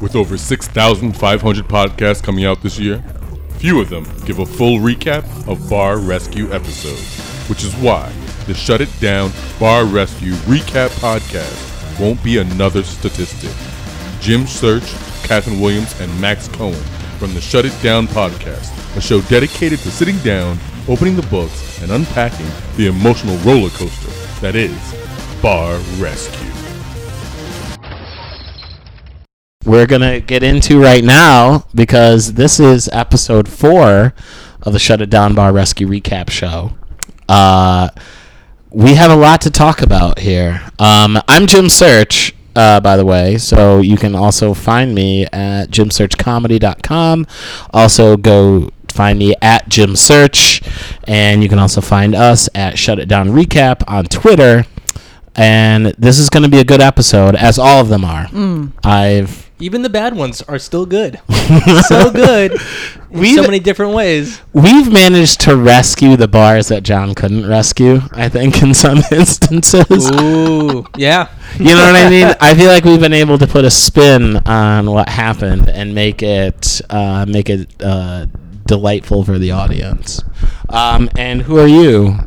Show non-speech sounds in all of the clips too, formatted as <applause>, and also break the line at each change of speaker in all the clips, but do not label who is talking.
With over 6,500 podcasts coming out this year, few of them give a full recap of bar rescue episodes, which is why the Shut It Down Bar Rescue Recap Podcast won't be another statistic. Jim Search, Catherine Williams, and Max Cohen from the Shut It Down Podcast, a show dedicated to sitting down, opening the books, and unpacking the emotional roller coaster that is Bar Rescue.
We're gonna get into right now because this is episode four of the Shut It Down Bar Rescue Recap Show. Uh, we have a lot to talk about here. Um, I'm Jim Search, uh, by the way, so you can also find me at jimsearchcomedy.com. Also, go find me at Jim Search, and you can also find us at Shut It Down Recap on Twitter. And this is going to be a good episode, as all of them are. I've
Even the bad ones are still good. <laughs> so good in
We've-
so many different ways.
We've managed to rescue the bars that Jon couldn't rescue, I think, in some <laughs> instances.
Ooh, yeah.
You know what I mean? <laughs> I feel like we've been able to put a spin on what happened and make it uh, make it uh, delightful for the audience. Um, and who are you?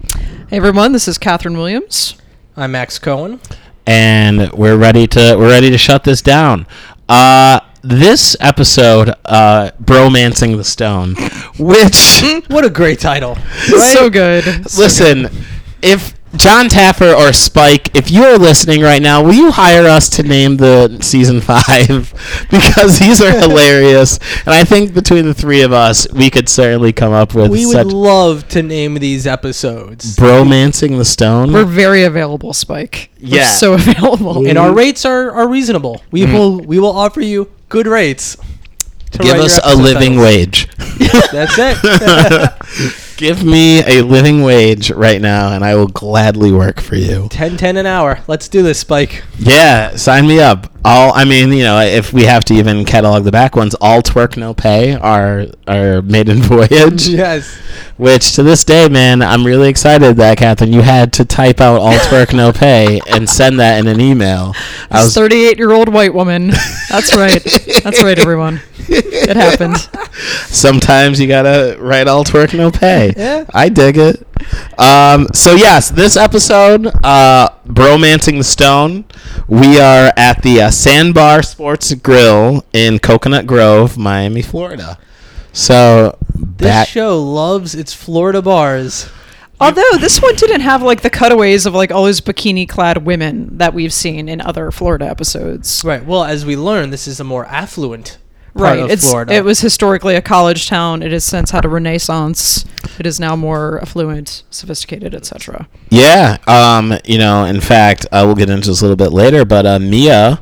Hey everyone, this is Catherine Williams.
I'm Max Cohen.
And we're ready to we're ready to shut this down. Uh, this episode, uh, bromancing the stone, <laughs> which <laughs>
What a great title.
So good. So
Listen, if Jon Taffer or Spike, if you are listening right now, will you hire us to name the season <laughs> five? because these are <laughs> hilarious, and I think between the three of us, we could certainly come up with
We
such
would love to name these episodes.
bromancing the stone.
We're very available, Spike. We're
Yeah.
so <laughs> available.
and our rates are, are reasonable. We mm-hmm. will we will offer you good rates. to
Give
write
us
your
a living
titles.
wage.
That's it.
Give me a living wage right now, and I will gladly work for you.
10 10 an hour. Let's do this, Spike.
Yeah, sign me up. All I mean, you know, if we have to even catalog the back ones, all twerk no pay are our maiden <laughs> voyage.
Yes.
Which to this day, man, I'm really excited that Catherine, you had to type out all twerk no pay and send that in an email. I was
38 year old white woman. That's right. That's right, everyone. It happened. <laughs>
sometimes you gotta write all twerk no pay.
Yeah.
I dig it. Um, so yes, this episode, uh, bromancing the stone. We are at the uh, Sandbar Sports Grill in Coconut Grove, Miami, Florida. So
This
back.
show loves its Florida bars.
Although this one didn't have like the cutaways of like all those bikini clad women that we've seen in other Florida episodes.
Right. Well, as we learn, this is a more affluent part
Right.
of
It's
Florida.
it was historically a college town. It has since had a renaissance. It is now more affluent, sophisticated, etc.
Yeah, um, you know, in fact, I will get into this a little bit later, but uh, Mia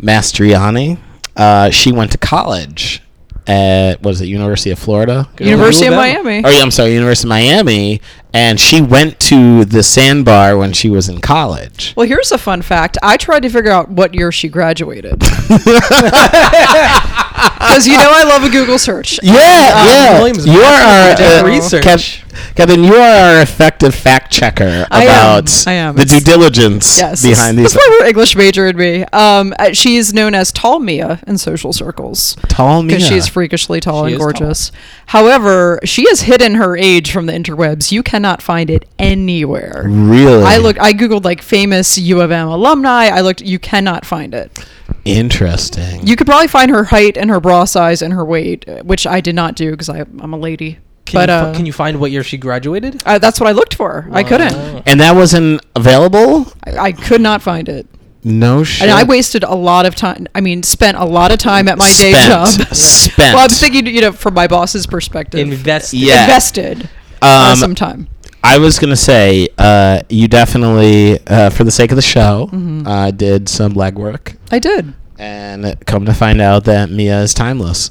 Mastroianni, uh, she went to college at what is it, University of Florida?
University of Miami.
Oh yeah, I'm sorry, University of Miami, and she went to the sandbar when she was in college.
Well, here's a fun fact. I tried to figure out what year she graduated. <laughs> <laughs> Because you know I love a Google search.
Yeah, yeah.
Williams,
you are our
master of
uh,
research.
Kev- Kevin. You are our effective fact checker
I am.
about
I am.
the
It's-
due diligence
Yes,
behind
that's
these.
why we're English major in me. Um, uh, she's known as Tall Mia in social circles
Tall Mia.
because she's freakishly tall
She
and
is tall.
gorgeous. However, she has hidden her age from the interwebs. You cannot find it anywhere.
Really?
I looked. I googled like famous U of M alumni. I looked. You cannot find it.
Interesting.
You could probably find her height and her bra size and her weight, uh, which I did not do because I'm a lady.
Can,
but
you,
uh,
can you find what year she graduated?
uh, that's what I looked for. I couldn't.
And that wasn't available?
I, I could not find it.
No shit.
And I wasted a lot of time. I mean, spent a lot of time at my day
Spent.
job. <laughs>
Spent.
Well, I'm thinking, you know, from my boss's perspective,
Invest.
Yeah.
invested uh,
Um,
some time.
I was gonna say, uh, you definitely, uh, for the sake of the show,
Mm-hmm.
uh, did some legwork,
I did.
and come to find out that Mia is timeless.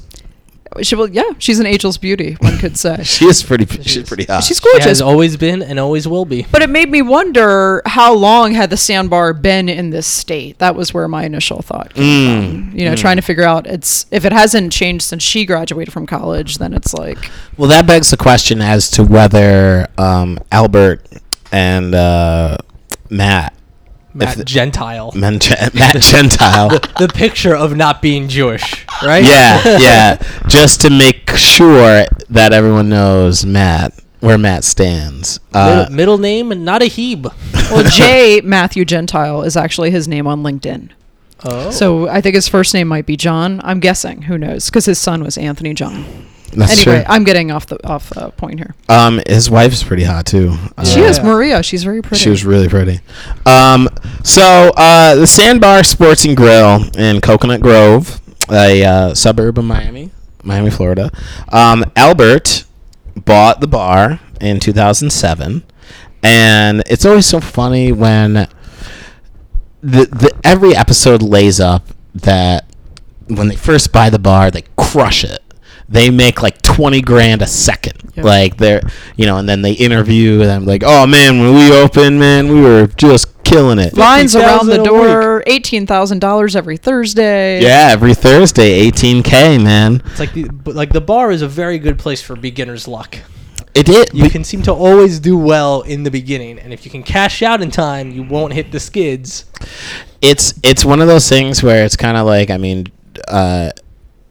She will. Yeah, she's an angel's beauty. One could say. <laughs>
She is pretty. She's pretty hot.
She's gorgeous.
She has always been and always will be.
But it made me wonder how long had the sandbar been in this state? That was where my initial thought came from. You know, trying to figure out it's if it hasn't changed since she graduated from college, then it's like
Well, that begs the question as to whether um, Albert and uh, Matt
Matt
the-
Gentile.
Men- <laughs> Matt Gentile.
the picture of not being Jewish, right?
yeah, <laughs> yeah. Just to make sure that everyone knows Matt where Matt stands. Uh,
middle, middle name and not a Heb. <laughs>
Well, J. Matthew Gentile is actually his name on LinkedIn.
Oh.
So I think his first name might be John. I'm guessing. Who knows? Because his son was Anthony John.
That's
anyway,
true.
I'm getting off the off uh, point here.
Um, his wife's pretty hot too.
She
Uh,
is Maria. She's very pretty.
She was really pretty. Um, so uh, the Sandbar Sports and Grill in Coconut Grove, a uh, suburb of Miami, Miami, Florida. Um, Albert bought the bar in 2007, and it's always so funny when the, the every episode lays up that when they first buy the bar, they crush it. They make like twenty grand a second.
Yep.
Like they're you know, and then they interview them like, oh man, when we opened, man, we were just killing it.
Lines around the door. Eighteen thousand dollars every Thursday.
Yeah, every Thursday, eighteen k, man.
It's like the like the bar is a very good place for beginner's luck.
It did.
You can seem to always do well in the beginning, and if you can cash out in time, you won't hit the skids.
it's it's one of those things where it's kind of like I mean, uh,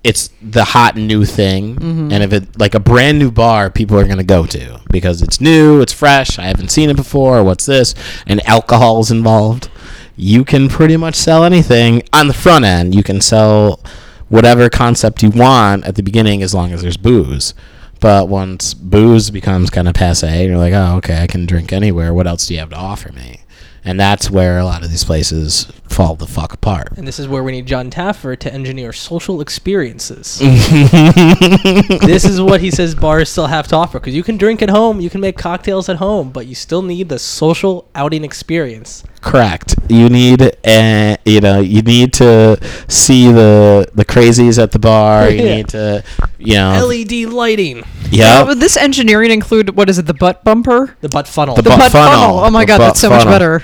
it's the hot new thing,
Mm-hmm.
and if it like a brand new bar, people are gonna go to because it's new, it's fresh. I haven't seen it before. What's this? And alcohol's involved. You can pretty much sell anything on the front end. You can sell whatever concept you want at the beginning as long as there's booze. But once booze becomes kind of passe, you're like, oh, okay, I can drink anywhere. What else do you have to offer me? And that's where a lot of these places fall the fuck apart.
And this is where we need Jon Taffer to engineer social experiences. <laughs> this is what he says bars still have to offer because you can drink at home, you can make cocktails at home, but you still need the social outing experience.
Correct. You need, uh, you know, you need to see the the crazies at the bar. You <laughs>
Yeah.
need to, you know,
LED lighting,
yeah.
Uh, would this engineering include what is it? The butt bumper.
the butt funnel.
The
The
butt
butt, funnel.
funnel.
Oh my
The
god, that's so much better.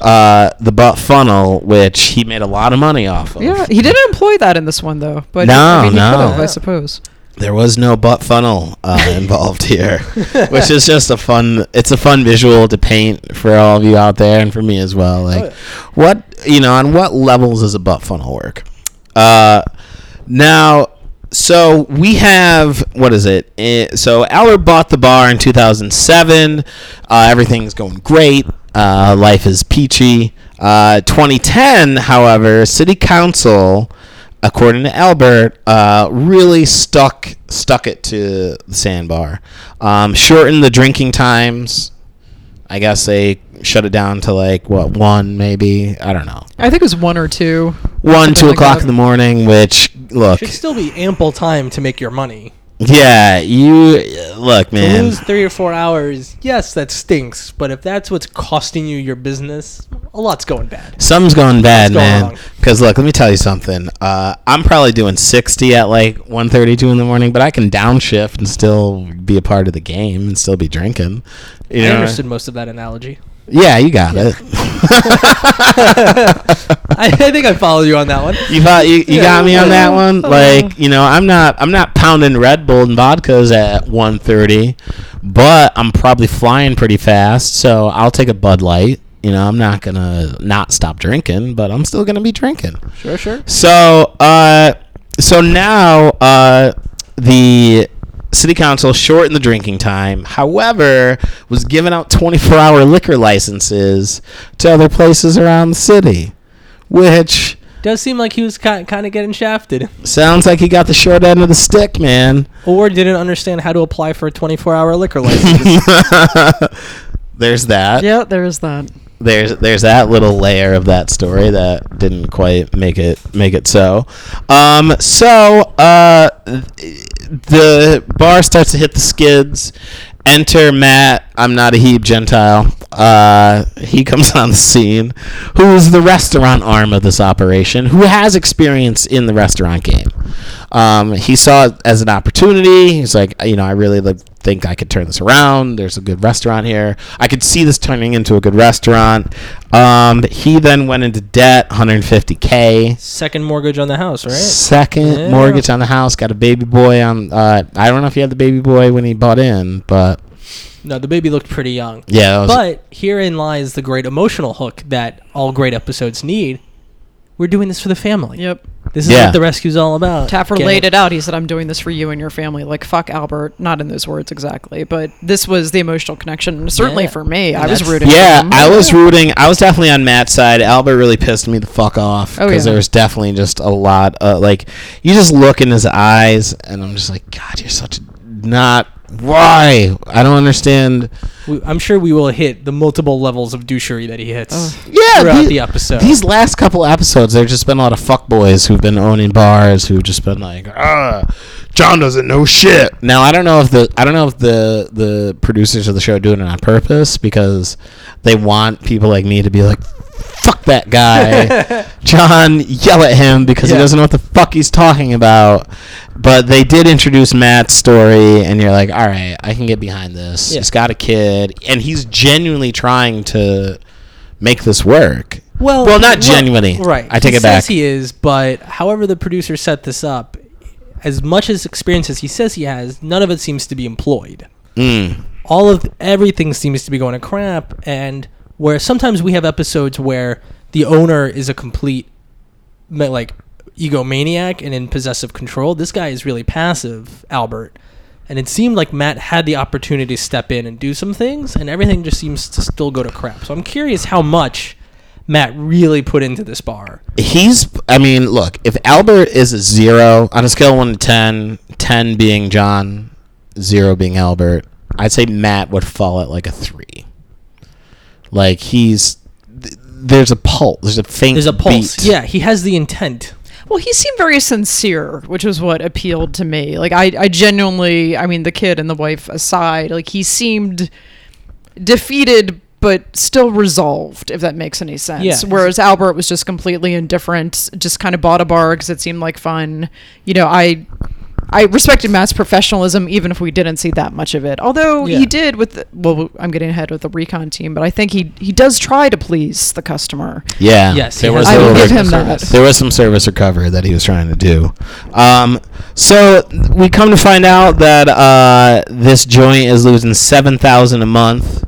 Uh, the butt funnel, which he made a lot of money off of.
Yeah, he didn't employ that in this one though. But
No,
I mean, he
no.
could have, I suppose.
There was no butt funnel uh, <laughs> involved here, which is just a fun. It's a fun visual to paint for all of you out there, and for me as well. Like,
yeah.
what you know, on what levels does a butt funnel work? Uh, now, so we have what is it? Eh, so Albert bought the bar in 2007. Uh, everything's going great. Uh, life is peachy. Uh, 2010, however, City Council according to Albert, uh, really stuck stuck it to the sandbar. Um, shortened the drinking times. I guess they shut it down to like what one maybe I don't know
I think it was one or two.
one two
like
o'clock
that.
in the morning. Which look,
Should still be ample time to make your money.
Yeah, you look,
To
man.
lose three or four hours, yes, that stinks. But if that's what's costing you your business, a lot's going bad.
Something's going bad, man. Because look, let me tell you something. Uh, I'm probably doing 60 at like 1:32 in the morning, but I can downshift and still be a part of the game and still be drinking. You
I
know?
understood most of that analogy.
Yeah, you got it. <laughs>
I, I think I followed you on that one.
You thought you, you got me on that one? Like, you know, I'm not I'm not pounding Red Bull and vodkas at 1:30, but I'm probably flying pretty fast, so I'll take a Bud Light. You know, I'm not going to not stop drinking, but I'm still going to be drinking.
Sure, sure.
So, uh, so now uh, the city council shortened the drinking time. However, was giving out 24-hour liquor licenses to other places around the city, which
Does seem like he was kind kind of getting shafted,
sounds like he got the short end of the stick, man.
or didn't understand how to apply for a 24-hour liquor license. <laughs>
There's that.
Yeah, there is that.
there's there's that little layer of that story that didn't quite make it make it so. Um, so uh, the bar starts to hit the skids. Enter Matt. I'm not a Hebe Gentile. Uh, he <laughs> comes on the scene. Who is the restaurant arm of this operation? Who has experience in the restaurant game? Um, he saw it as an opportunity. He's like, you know, I really like, think I could turn this around. There's a good restaurant here. I could see this turning into a good restaurant. Um, he then went into debt, 150k.
Second mortgage on the house, right?
Second
Yeah.
mortgage on the house. Got a baby boy on. Uh, I don't know if he had the baby boy when he bought in, but
No, the baby looked pretty young.
Yeah, was,
But herein lies the great emotional hook that all great episodes need. We're doing this for the family.
Yep.
This is
Yeah.
what the rescue's all about.
Taffer
Get
laid it out. He said, I'm doing this for you and your family. Like, fuck Albert. Not in those words exactly, but this was the emotional connection. Certainly
Yeah.
for me.
And
I was
that's-
rooting for
yeah,
him.
I was rooting. I was definitely on Matt's side. Albert really pissed me the fuck off
Oh,
because
yeah.
there was definitely just a lot. Uh, like you just look in his eyes, and I'm just like, God, you're such a not. Why? I don't understand.
We, I'm sure we will hit the multiple levels of douchery that he hits
Yeah,
throughout
the-
the episode.
These last couple episodes, there's just been a lot of fuckboys who've been owning bars who've just been like, ah, Jon doesn't know shit. Now I don't know if the I don't know if the the producers of the show are doing it on purpose because they want people like me to be like, fuck that guy, <laughs> Jon, yell at him because
Yeah.
he doesn't know what the fuck he's talking about. But they did introduce Matt's story, and you're like, all right, I can get behind this.
Yeah.
He's got a kid, and he's genuinely trying to make this work.
well,
well, not genuinely.
Right.
I take
he
it back.
Says he is, but however the producer set this up, as much as experience as he says he has, none of it seems to be employed.
Mm.
all of everything seems to be going to crap and where sometimes we have episodes where the owner is a complete like egomaniac and in possessive control this guy is really passive albert and it seemed like matt had the opportunity to step in and do some things and everything just seems to still go to crap so i'm curious how much matt really put into this bar
He's. I mean, look. If Albert is a zero on a scale of one to 10, 10 being Jon, zero being Albert, I'd say Matt would fall at like a three. Like he's. th- There's a pulse. There's a faint.
there's a pulse
beat.
yeah he has the intent
Well, he seemed very sincere, which was what appealed to me. Like, I, I genuinely, I mean, the kid and the wife aside, like, he seemed defeated, but still resolved, if that makes any sense.
Yeah.
Whereas Albert was just completely indifferent, just kind of bought a bar because it seemed like fun. You know, I. I respected Matt's professionalism, even if we didn't see that much of it. Although
Yeah.
he did with, the, well, I'm getting ahead with the recon team, but I think he he does try to please the customer.
Yeah.
Yes,
There was
has
a
I will give
bit-
him that.
There was some service recovery that he was trying to do. Um, so we come to find out that uh, this joint is losing seven thousand a month,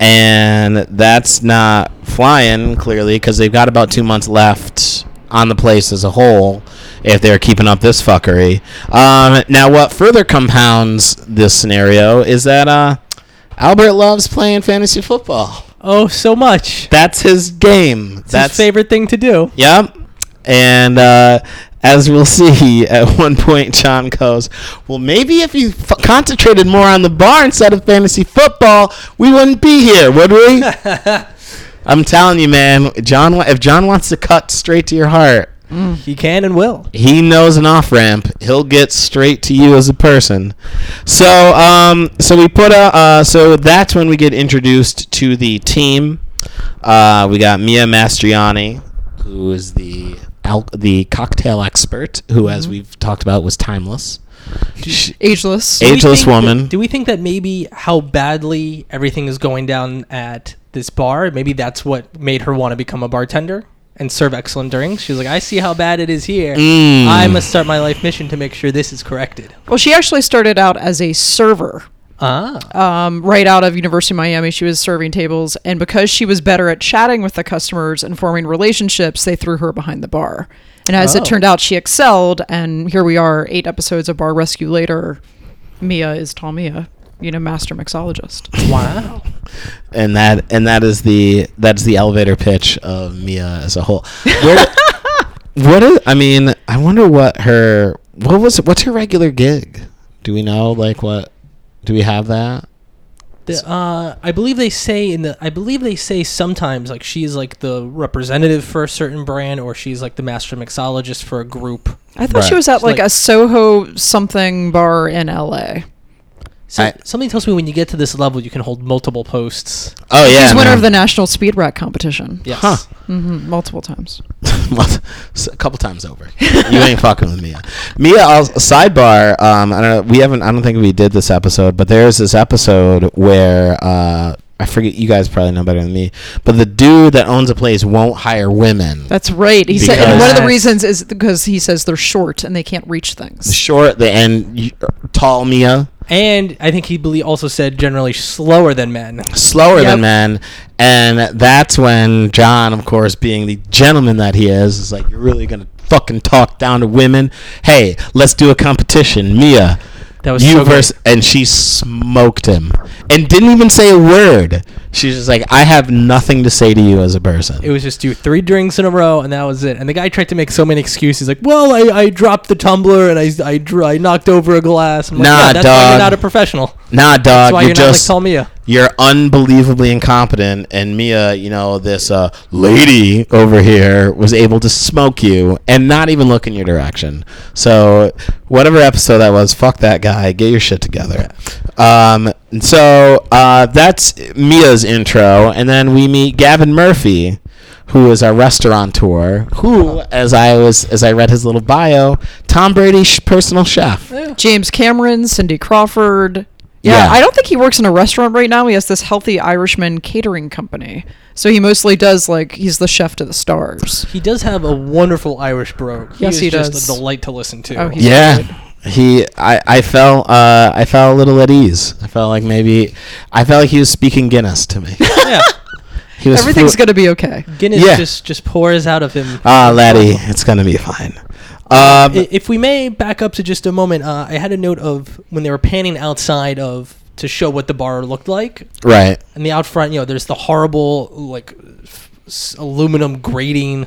and that's not flying clearly because they've got about two months left on the place as a whole. If they're keeping up this fuckery. Um, now, what further compounds this scenario is that uh, Albert loves playing fantasy football.
oh so much
That's his game.
it's
That's
his favorite thing to do
Yep. And uh, as we'll <laughs> see, at one point, Jon goes, Well, maybe if you f- concentrated more on the bar instead of fantasy football, we wouldn't be here, would we? <laughs> I'm telling you, man. Jon, if Jon wants to cut straight to your heart,
he can and will
he knows an off ramp. He'll get straight to you as a person. So, um, so we put a, uh, so that's when we get introduced to the team. Uh, we got Mia Mastroianni, who is the al- the cocktail expert, who, as we've talked about, was timeless. She-
Ageless.
Do
Ageless
think that-
woman.
do we think that maybe how badly everything is going down at this bar, maybe that's what made her want to become a bartender and serve excellent drinks? She's like, I see how bad it is here.
Mm.
I must start my life mission to make sure this is corrected.
Well, she actually started out as a server.
Ah.
Um, right out of University of Miami, she was serving tables, and because she was better at chatting with the customers and forming relationships, they threw her behind the bar. And as
Oh.
it turned out, she excelled. And here we are, eight episodes of Bar Rescue later. Mia is Tall Mia, you know, master mixologist.
Wow.
And that and that is the that's the elevator pitch of Mia as a whole. Where, <laughs> what is? I mean, I wonder what her what was what's her regular gig? Do we know like what? Do we have that?
The, uh, I believe they say in the. I believe they say sometimes like she's like the representative for a certain brand, or she's like the master mixologist for a group.
I thought she was at like,
like-
a Soho something bar in LA.
So
I-
something tells me when you get to this level, you can hold multiple posts.
Oh yeah,
She's winner of the National Speed Rack competition.
Yes.
Huh.
hmm multiple times. <laughs>
a couple times over. <laughs> you ain't fucking with Mia. Mia, I'll, sidebar. Um, I don't know. We haven't. I don't think we did this episode, but there's this episode where uh, I forget. You guys probably know better than me. But the dude that owns a place won't hire women.
That's right. He said, and one of the reasons is because he says they're short and they can't reach
the
things.
short, the and you, tall Mia.
And I think he belie- also said generally slower than men.
slower
Yep.
than men. And that's when Jon, of course, being the gentleman that he is, is like, You're really going to fucking talk down to women? Hey, let's do a competition. Mia.
That was
you
so
versus, and she smoked him and didn't even say a word. She's just like, I have nothing to say to you as a person.
It was just do three drinks in a row, and that was it. And the guy tried to make so many excuses, like, "Well, I, I dropped the tumbler and I I, dr- I knocked over a glass." I'm like,
Nah,
yeah, that's why
dog.
you're not a professional.
nah, dog,
That's why
you're,
you're,
just
not like Tall Mia.
you're unbelievably incompetent and mia you know this uh, lady over here was able to smoke you and not even look in your direction so whatever episode that was fuck that guy get your shit together um, so uh, that's mia's intro and then we meet gavin murphy who is our restaurateur who as i was as i read his little bio tom brady's personal chef
James Cameron, Cindy Crawford. Yeah,
Yeah.
I don't think he works in a restaurant right now. He has this healthy Irishman catering company. So he mostly does like he's the chef to the stars.
He does have a wonderful Irish brogue.
Yes,
is
he
just
does.
a delight to listen to.
Oh, he's
yeah
good.
He I, I felt uh, I felt a little at ease. I felt like maybe I felt like he was speaking Guinness to me. <laughs>
yeah.
He was
Everything's
flu-
gonna be okay.
Guinness
Yeah.
just just pours out of him.
Ah, laddie, it's gonna be fine. Um,
I- if we may back up to just a moment, uh, I had a note of when they were panning outside of to show what the bar looked like,
right.
and the out front, you know, there's the horrible like f- s- aluminum grating,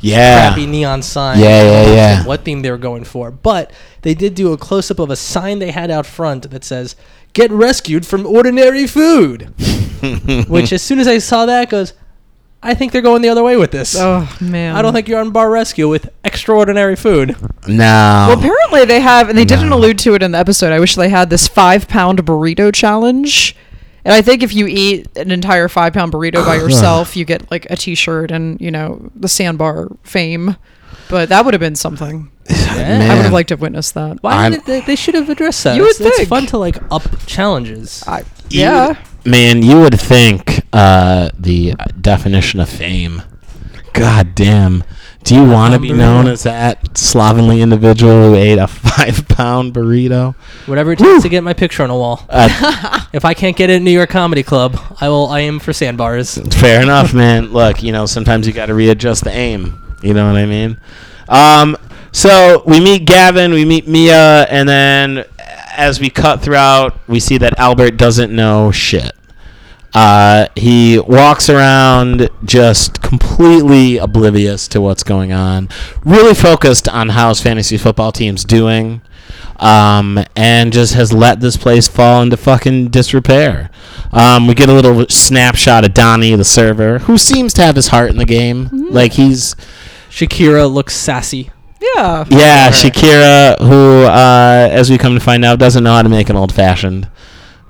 Yeah.
crappy neon sign.
Yeah, yeah, yeah.
What theme they were going for, but they did do a close up of a sign they had out front that says "Get rescued from ordinary food," <laughs> which as soon as I saw that goes. I think they're going the other way with this.
Oh man.
I don't think you're on bar rescue with extraordinary food.
No.
Well, apparently they have, and they didn't allude to it in the episode. I wish they had this five pound burrito challenge. And I think if you eat an entire five pound burrito by <laughs> yourself, you get like a t shirt and, you know, the sandbar fame. But that would have been something. <sighs> I would
Man.
have liked to have witnessed that.
Why
I'm-
did they, they should have addressed that?
You would
it's, it's
think.
fun to like up challenges.
I,
You-
yeah.
Man, you would think uh, the definition of fame. God damn. Do you want to be
burrito.
known as that slovenly individual who ate a <laughs> five pound burrito?
Whatever it takes to get my picture on a wall.
Uh, <laughs>
If I can't get it at New York Comedy Club, I will. I am for sandbars.
Fair enough, man. Look, you know, sometimes you got to readjust the aim. You know what I mean? Um, so we meet Gavin, we meet Mia, and then as we cut throughout, we see that Albert doesn't know shit. Uh, he walks around just completely oblivious to what's going on, really focused on how his fantasy football team's doing, um, and just has let this place fall into fucking disrepair. Um, we get a little snapshot of Donnie, the server, who seems to have his heart in the game. Like he's
Shakira looks sassy.
Yeah.
yeah, Shakira, who, uh, as we come to find out, doesn't know how to make an old fashioned,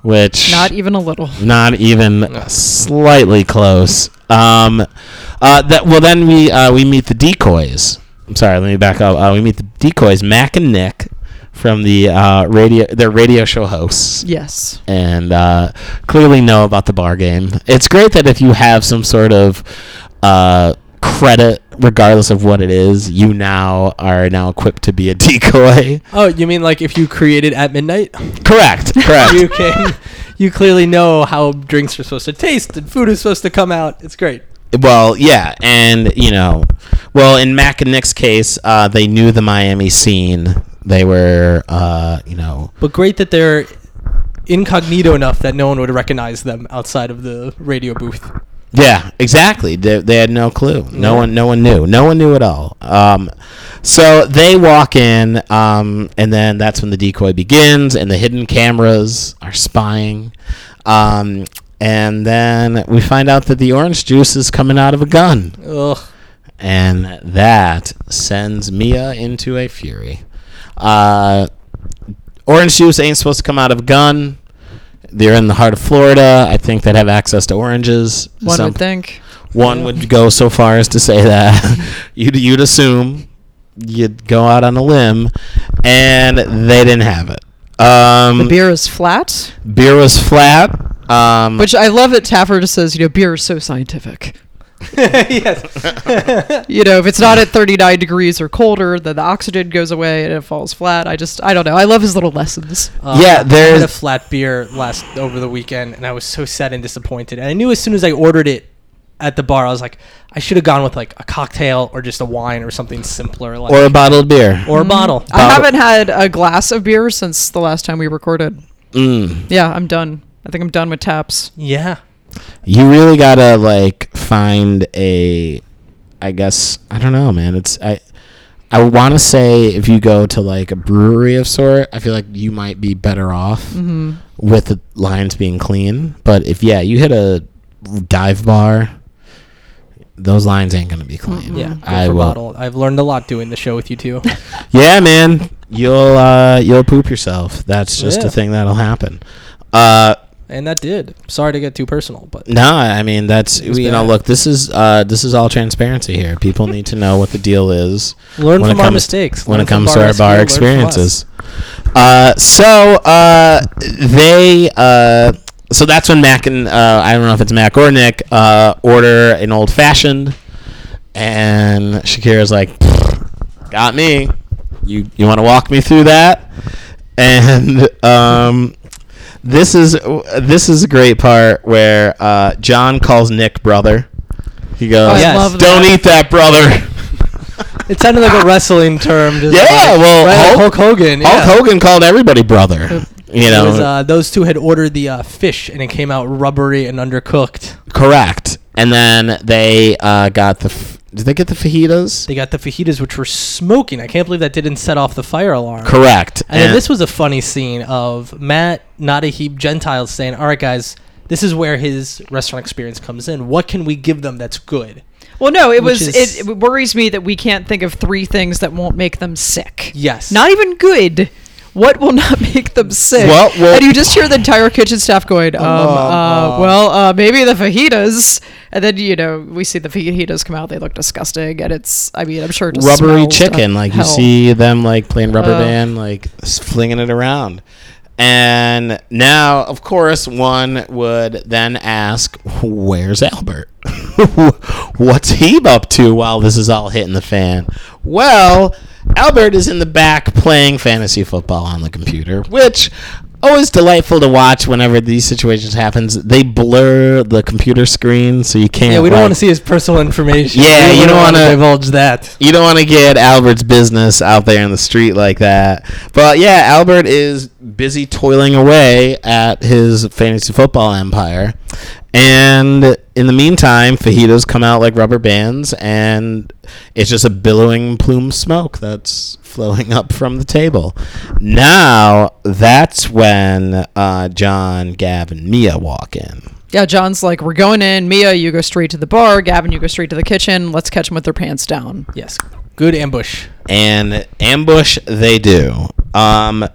which
Not even a little.
not even slightly close. Um, uh, that well, then we uh, we meet the decoys. I'm sorry, let me back up. Uh, we meet the decoys, Mac and Nick, from the uh, radio, their radio show hosts,
Yes.
and uh, clearly know about the bar game. It's great that if you have some sort of uh, credit, regardless of what it is, you now are now equipped to be a <laughs> decoy.
Oh, you mean like if you created at midnight?
correct, correct. <laughs>
you can. You clearly know how drinks are supposed to taste and food is supposed to come out. It's great.
Well, yeah, and you know, well, in Mac and Nick's case, uh, they knew the Miami scene. They were, uh, you know,
But great that they're incognito enough that no one would recognize them outside of the radio booth.
Yeah, exactly. They, they had no clue. No
Yeah.
one, no one knew. No one knew at all. Um, so they walk in, um, and then that's when the decoy begins, and the hidden cameras are spying. Um, and then we find out that the orange juice is coming out of a gun.
Ugh.
and that sends Mia into a fury. Uh, orange juice ain't supposed to come out of a gun. They're in the heart of Florida. I think they'd have access to oranges.
One
Some-
would think.
One would go so far as to say that <laughs> you'd you'd assume you'd go out on a limb, and they didn't have it. Um,
The beer is flat,
beer was flat. Um,
which I love that Taffer just says, you know, beer is so scientific. <laughs>
yes. <laughs>
You know, if it's not at 39 degrees or colder, then the oxygen goes away and it falls flat. I just, I don't know. I love his little lessons.
Uh,
Yeah,
I had
there's-
a flat beer last over the weekend, and I was so sad and disappointed. And I knew as soon as I ordered it at the bar, I was like, I should have gone with like a cocktail or just a wine or something simpler, like
Or a bottled beer.
or a bottle.
I haven't had a glass of beer since the last time we recorded.
Mm.
Yeah, I'm done. I think I'm done with taps.
Yeah.
You really gotta like find a. I guess I don't know, man. It's I. I want to say if you go to like a brewery of sort, I feel like you might be better off
Mm-hmm.
with the lines being clean. But if yeah, you hit a dive bar, those lines ain't gonna be clean.
Yeah.
I will.
bottle. I've learned a lot doing the show with you too. <laughs> <laughs>
Yeah, man, you'll uh, you'll poop yourself. That's just
Yeah.
a thing that'll happen. Uh,
and that did. Sorry to get too personal, but
no, I mean that's you know,
bad.
look, this is uh, this is all transparency here. People need to know what the deal is
learn from our
comes-
mistakes.
when
Learn
it comes to our bar
learn from us.
experiences. Uh, so uh, they uh, so that's when Mac and uh, I don't know if it's Mac or Nick uh, order an old fashioned, and Shakira's like, "Got me. You you want to walk me through that?" And um, this is this is a great part where uh, Jon calls Nick brother. He goes,
I
yes.
love
"Don't
that.
eat that, brother." <laughs>
It sounded like a wrestling term. just
Yeah,
like-
well,
right, like
Hulk-
Hulk Hogan.
Hulk. Hogan called everybody brother. You
It
know,
was, uh, those two had ordered the uh, fish, and it came out rubbery and undercooked.
correct. And then they uh, got the. F- did they get the fajitas?
They got the fajitas, which were smoking. I can't believe that didn't set off the fire alarm.
Correct.
And then this was a funny scene of Matt, not a heap Gentiles, saying, "All right, guys, this is where his restaurant experience comes in. What can we give them that's good?"
Well, no, it
Which
was.
is-
it, it worries me that we can't think of three things that won't make them sick.
Yes.
Not even good. What will not <laughs> make them sick?
Well, well-
and you just hear the entire kitchen staff going, um, uh,
uh.
well, uh, maybe the fajitas. And then, you know, we see the fajitas come out. They look disgusting. And it's, I mean, I'm sure it
rubbery chicken. Like you see them like playing rubber
Ugh.
band, like flinging it around. And now, of course, one would then ask, "Where's Albert? <laughs> What's he up to while this is all hitting the fan?" Well, Albert is in the back playing fantasy football on the computer, which Oh, always delightful to watch whenever these situations happens. They blur the computer screen so you can't.
Yeah, we don't
like-
want to see his personal information.
Yeah, you don't
wanna
wanna-
divulge that.
you don't want to get Albert's business out there in the street like that. But yeah, Albert is busy toiling away at his fantasy football empire. And in the meantime, fajitas come out like rubber bands, and it's just a billowing plume of smoke that's flowing up from the table. Now, that's when uh, Jon, Gav, and Mia walk in.
Yeah, Jon's like, we're going in. Mia, you go straight to the bar. Gavin, you go straight to the kitchen. Let's catch them with their pants down.
Yes, good ambush.
and ambush they do. Um,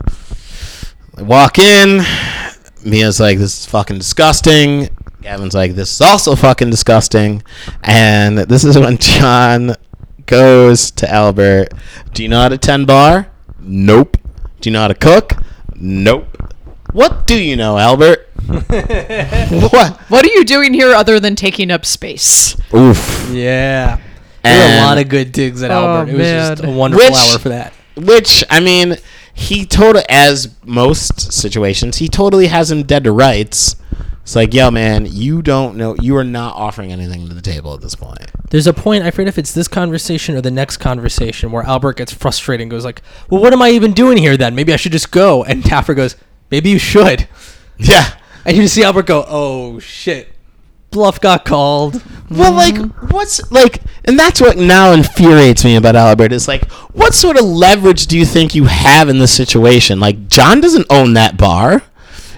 they walk in. Mia's like, "This is fucking disgusting." Gavin's like, "This is also fucking disgusting." And this is when Jon goes to Albert. Do you know how to ten bar? Nope. Do you know how to cook? Nope. What do you know, Albert? <laughs> what?
What are you doing here other than taking up space?
Oof.
Yeah. There were a lot of good digs at
Oh,
Albert. It was just a wonderful
Which-
hour for that.
Which I mean, he totally, as most situations, he totally has him dead to rights. It's like, yo, man, you don't know, you are not offering anything to the table at this point.
There's a point, I forget if it's this conversation or the next conversation, where Albert gets frustrated and goes like, "Well, what am I even doing here then? Maybe I should just go." And Taffer goes, "Maybe you should."
Yeah.
And you just see Albert go, "Oh shit, bluff got called."
Well, like, mm. what's like, and that's what now infuriates me about Albert is like, what sort of leverage do you think you have in this situation? Like, Jon doesn't own that bar.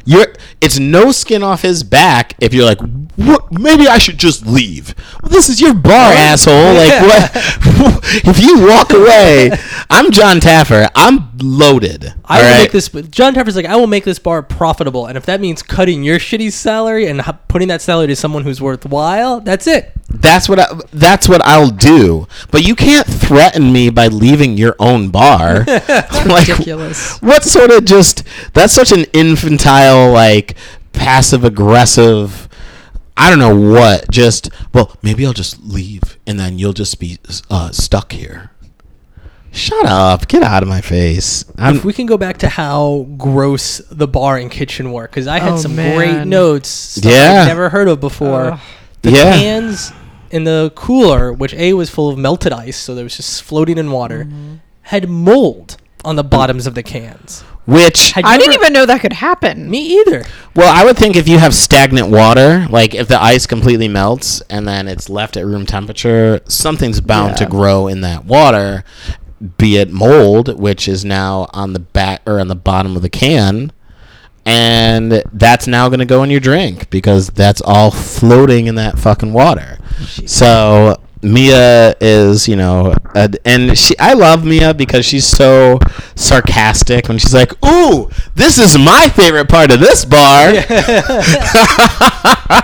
You're, it's no skin off his back if you're like, what, maybe I should just leave. Well, this is your bar, asshole. Like, what? <laughs> if you walk away, I'm Jon Taffer. I'm loaded.
I will
right?
make this. Jon Taffer's like, I will make this bar profitable, and if that means cutting your shitty salary and putting that salary to someone who's worthwhile, that's it.
That's what I, that's what I'll do. But you can't threaten me by leaving your own bar. <laughs> <laughs> like,
ridiculous.
What sort of just that's such an infantile like passive aggressive I don't know what. Just well, maybe I'll just leave, and then you'll just be uh, stuck here. Shut up! Get out of my face. I'm,
if we can go back to how gross the bar and kitchen were, because I had
Oh,
some great notes, stuff
Yeah.
I've never heard of before.
Ugh.
the
Yeah.
cans in the cooler, which a was full of melted ice, so there was just floating in water,
Mm-hmm.
had mold on the bottoms of the cans.
Which
I
you
didn't even know that could happen.
Me either.
Well, I would think if you have stagnant water, like if the ice completely melts and then it's left at room temperature, something's bound to grow in that water, be it mold, which is now on the back or on the bottom of the can, and that's now going to go in your drink because that's all floating in that fucking water. So Mia is, you know, uh, and she I love Mia because she's so sarcastic when she's like, "Ooh, this is my favorite part of this bar." <laughs>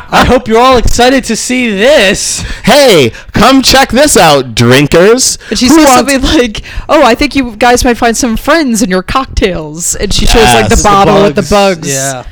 I hope you're all excited to see this.
hey, come check this out, drinkers.
And she
Who
says
wants-
something like, "Oh, I think you guys might find some friends in your cocktails." And she shows like the
Yes. The
bottle with the
bugs.
bugs.
Yeah.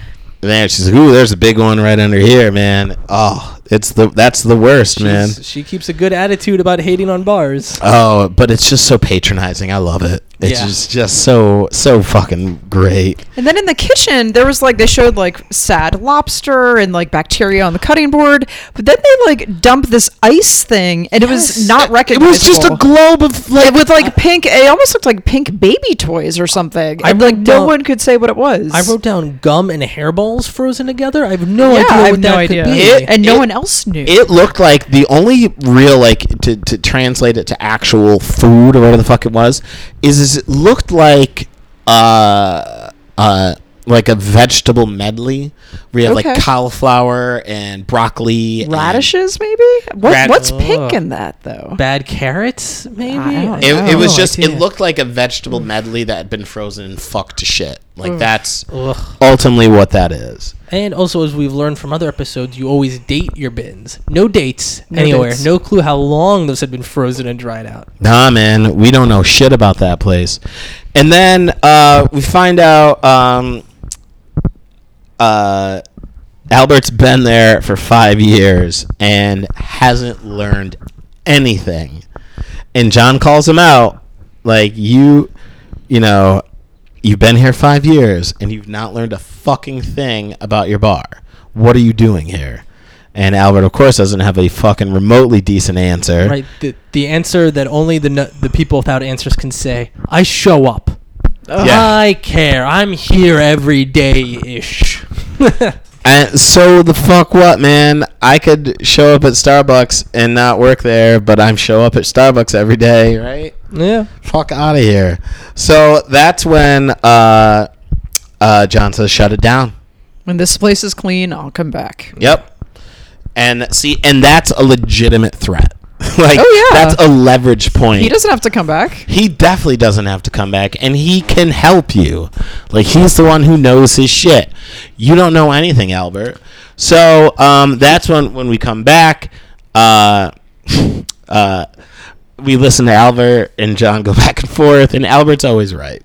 Man, she's like, "Ooh, there's a big one right under here, man." Oh, it's the that's the worst, man.
She keeps a good attitude about hating on bars.
Oh, but it's just so patronizing. I love it. It's
Yeah.
just just so so fucking great.
And then in the kitchen, there was like they showed like sad lobster and like bacteria on the cutting board, but then they like dumped this ice thing, and it was not recognizable.
It
recognizable.
was just a globe of like
with like pink. It almost looked like pink baby toys or something.
I
and like
wrote
no one could say what it was.
I wrote down gum and hairballs frozen together. I have no
yeah,
idea
I
what
have
that
no
could
idea,
be.
It-
and no
it-
one else knew.
It looked like the only real like to, to translate it to actual food or whatever the fuck it was is, is it looked like uh uh like a vegetable medley where you have
Okay.
like cauliflower and broccoli and-
Radishes, maybe. What,
Rad-
what's pink in that though?
Bad carrots, maybe.
It, it was just it looked like a vegetable medley that had been frozen and fucked to shit like that's
Ugh.
ultimately what that is
And also, as we've learned from other episodes, you always date your bins. No dates
No
anywhere.
dates.
No clue how long those had been frozen and dried out.
Nah, man, we don't know shit about that place. And then uh, we find out um, uh, Albert's been there for five years and hasn't learned anything. And Jon calls him out, like you, you know, you've been here five years and you've not learned a fucking thing about your bar. What are you doing here? And Albert, of course, doesn't have a fucking remotely decent answer.
Right. The, the answer that only the nu- the people without answers can say. I show up.
Yeah.
I care. I'm here every day ish. <laughs>
And so the fuck what, man? I could show up at Starbucks and not work there, but I'm show up at Starbucks every day, right?
yeah.
Fuck out of here. So that's when uh, uh, Jon says, "Shut it down."
When this place is clean, I'll come back.
Yep. And see, and that's a legitimate threat. <laughs> like,
Oh, yeah.
that's a leverage point.
He doesn't have to come back.
he definitely doesn't have to come back and he can help you like he's the one who knows his shit you don't know anything albert so um, that's when when we come back uh, <laughs> uh, we listen to albert and jon go <laughs> back and forth and albert's always right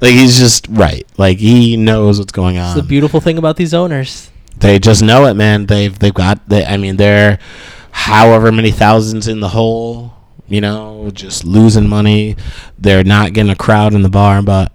like he's just right like he knows what's going on
It's the beautiful thing about these owners.
they just know it, man. They've they've got. They, I mean, they're however many thousands in the hole. You know, just losing money. They're not getting a crowd in the bar, but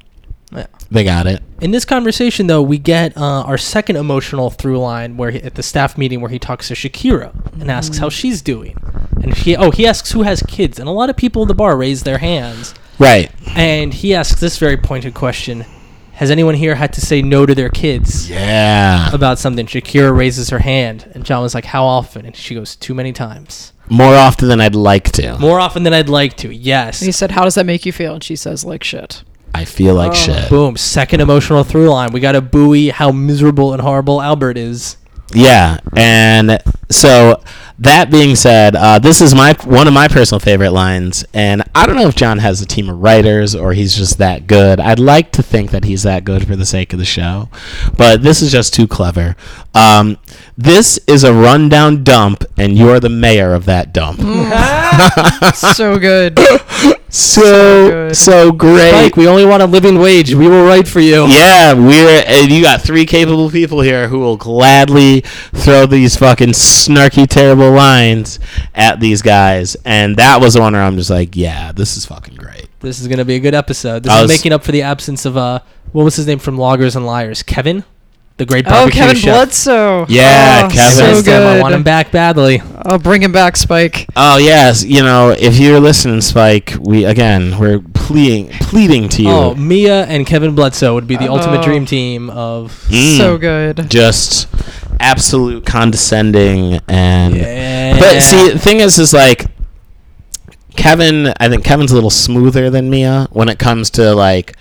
Yeah.
they got it.
In this conversation, though, we get uh, our second emotional through line where he, at the staff meeting where he talks to Shakira and asks how she's doing, and he oh he asks who has kids, and a lot of people in the bar raise their hands,
Right.
and he asks this very pointed question: Has anyone here had to say no to their kids
Yeah.
about something? Shakira raises her hand, and Jon was like, "How often?" And she goes, "Too many times,
More often than I'd like to.
more often than I'd like to." Yes.
And he said, "How does that make you feel?" And she says, "Like shit."
I feel like
Oh.
shit.
Boom! Second emotional through line. We got to buoy how miserable and horrible Albert is.
Yeah, and so that being said, uh, this is my one of my personal favorite lines, and I don't know if Jon has a team of writers or he's just that good. I'd like to think that he's that good for the sake of the show, but this is just too clever. Um, this is a rundown dump, and you're the mayor of that dump. <laughs>
so good. <laughs>
so
good.
so great.
Mike, we only want a living wage. We will write for you.
Yeah, we're and you got three capable people here who will gladly throw these fucking snarky, terrible lines at these guys, and that was the one where I'm just like, yeah, this is fucking great.
This is gonna be a good episode. This
I
is
was-
making up for the absence of uh, what was his name from Loggers and Liars? Kevin, the great
Oh,
barbecue
Kevin
chef.
Bludso.
Yeah,
oh,
Kevin.
So
Missed him.
good.
I want him back badly.
I'll bring him back, Spike.
Oh yes, you know, if you're listening, Spike, we again we're pleading pleading to you.
Oh, Mia and Kevin Bludso would be the ultimate
Oh.
dream team of.
Mm.
So good.
just absolute condescending and
Yeah.
but see the thing is is like kevin i think kevin's a little smoother than mia when it comes to like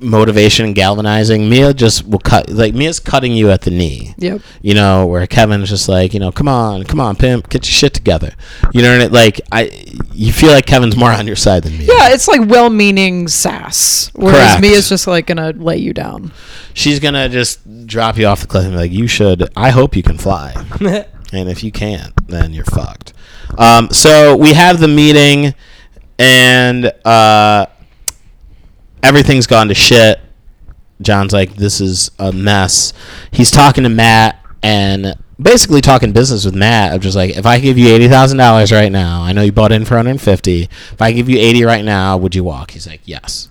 motivation and galvanizing mia just will cut like mia's cutting you at the knee
Yep.
you know where kevin's just like you know come on come on pimp get your shit together you know what I- mean? like i you feel like kevin's more on your side than mia
Yeah, it's like well-meaning sass, whereas
Correct.
Mia's just like gonna lay you down.
she's gonna just drop you off the cliff and be like you should i hope you can fly <laughs> and if you can't, then you're fucked. Um, so we have the meeting, and uh, everything's gone to shit. Jon's like, "This is a mess." He's talking to Matt and basically talking business with Matt. I'm just like, "If I give you eighty thousand dollars right now, I know you bought in for 150. If I give you eighty right now, would you walk?" He's like, "Yes."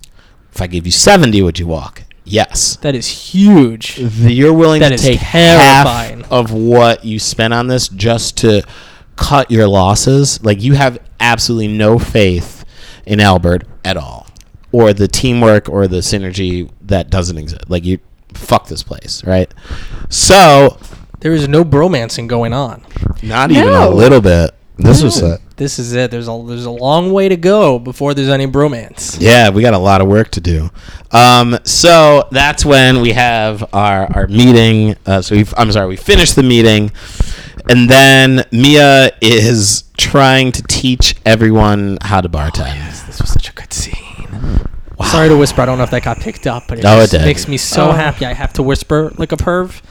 If I give you seventy, would you walk? Yes
that is huge.
the, you're willing
That
to take
terrifying.
half of what you spent on this just to cut your losses. Like you have absolutely no faith in Albert at all, or the teamwork or the synergy that doesn't exist. Like you, fuck this place, right? So
There is no bromancing going on.
not even a little bit. This was a
This is it. There's a there's a long way to go before there's any bromance.
Yeah, we got a lot of work to do. Um, so that's when we have our our meeting. Uh, so we, I'm sorry, we finished the meeting, and then Mia is trying to teach everyone how to bartend.
Yes, This was such a good scene. Sorry to whisper. I don't know if that got picked up, but it
No, it
just
did.
makes me so
Oh.
happy. I have to whisper like a perv.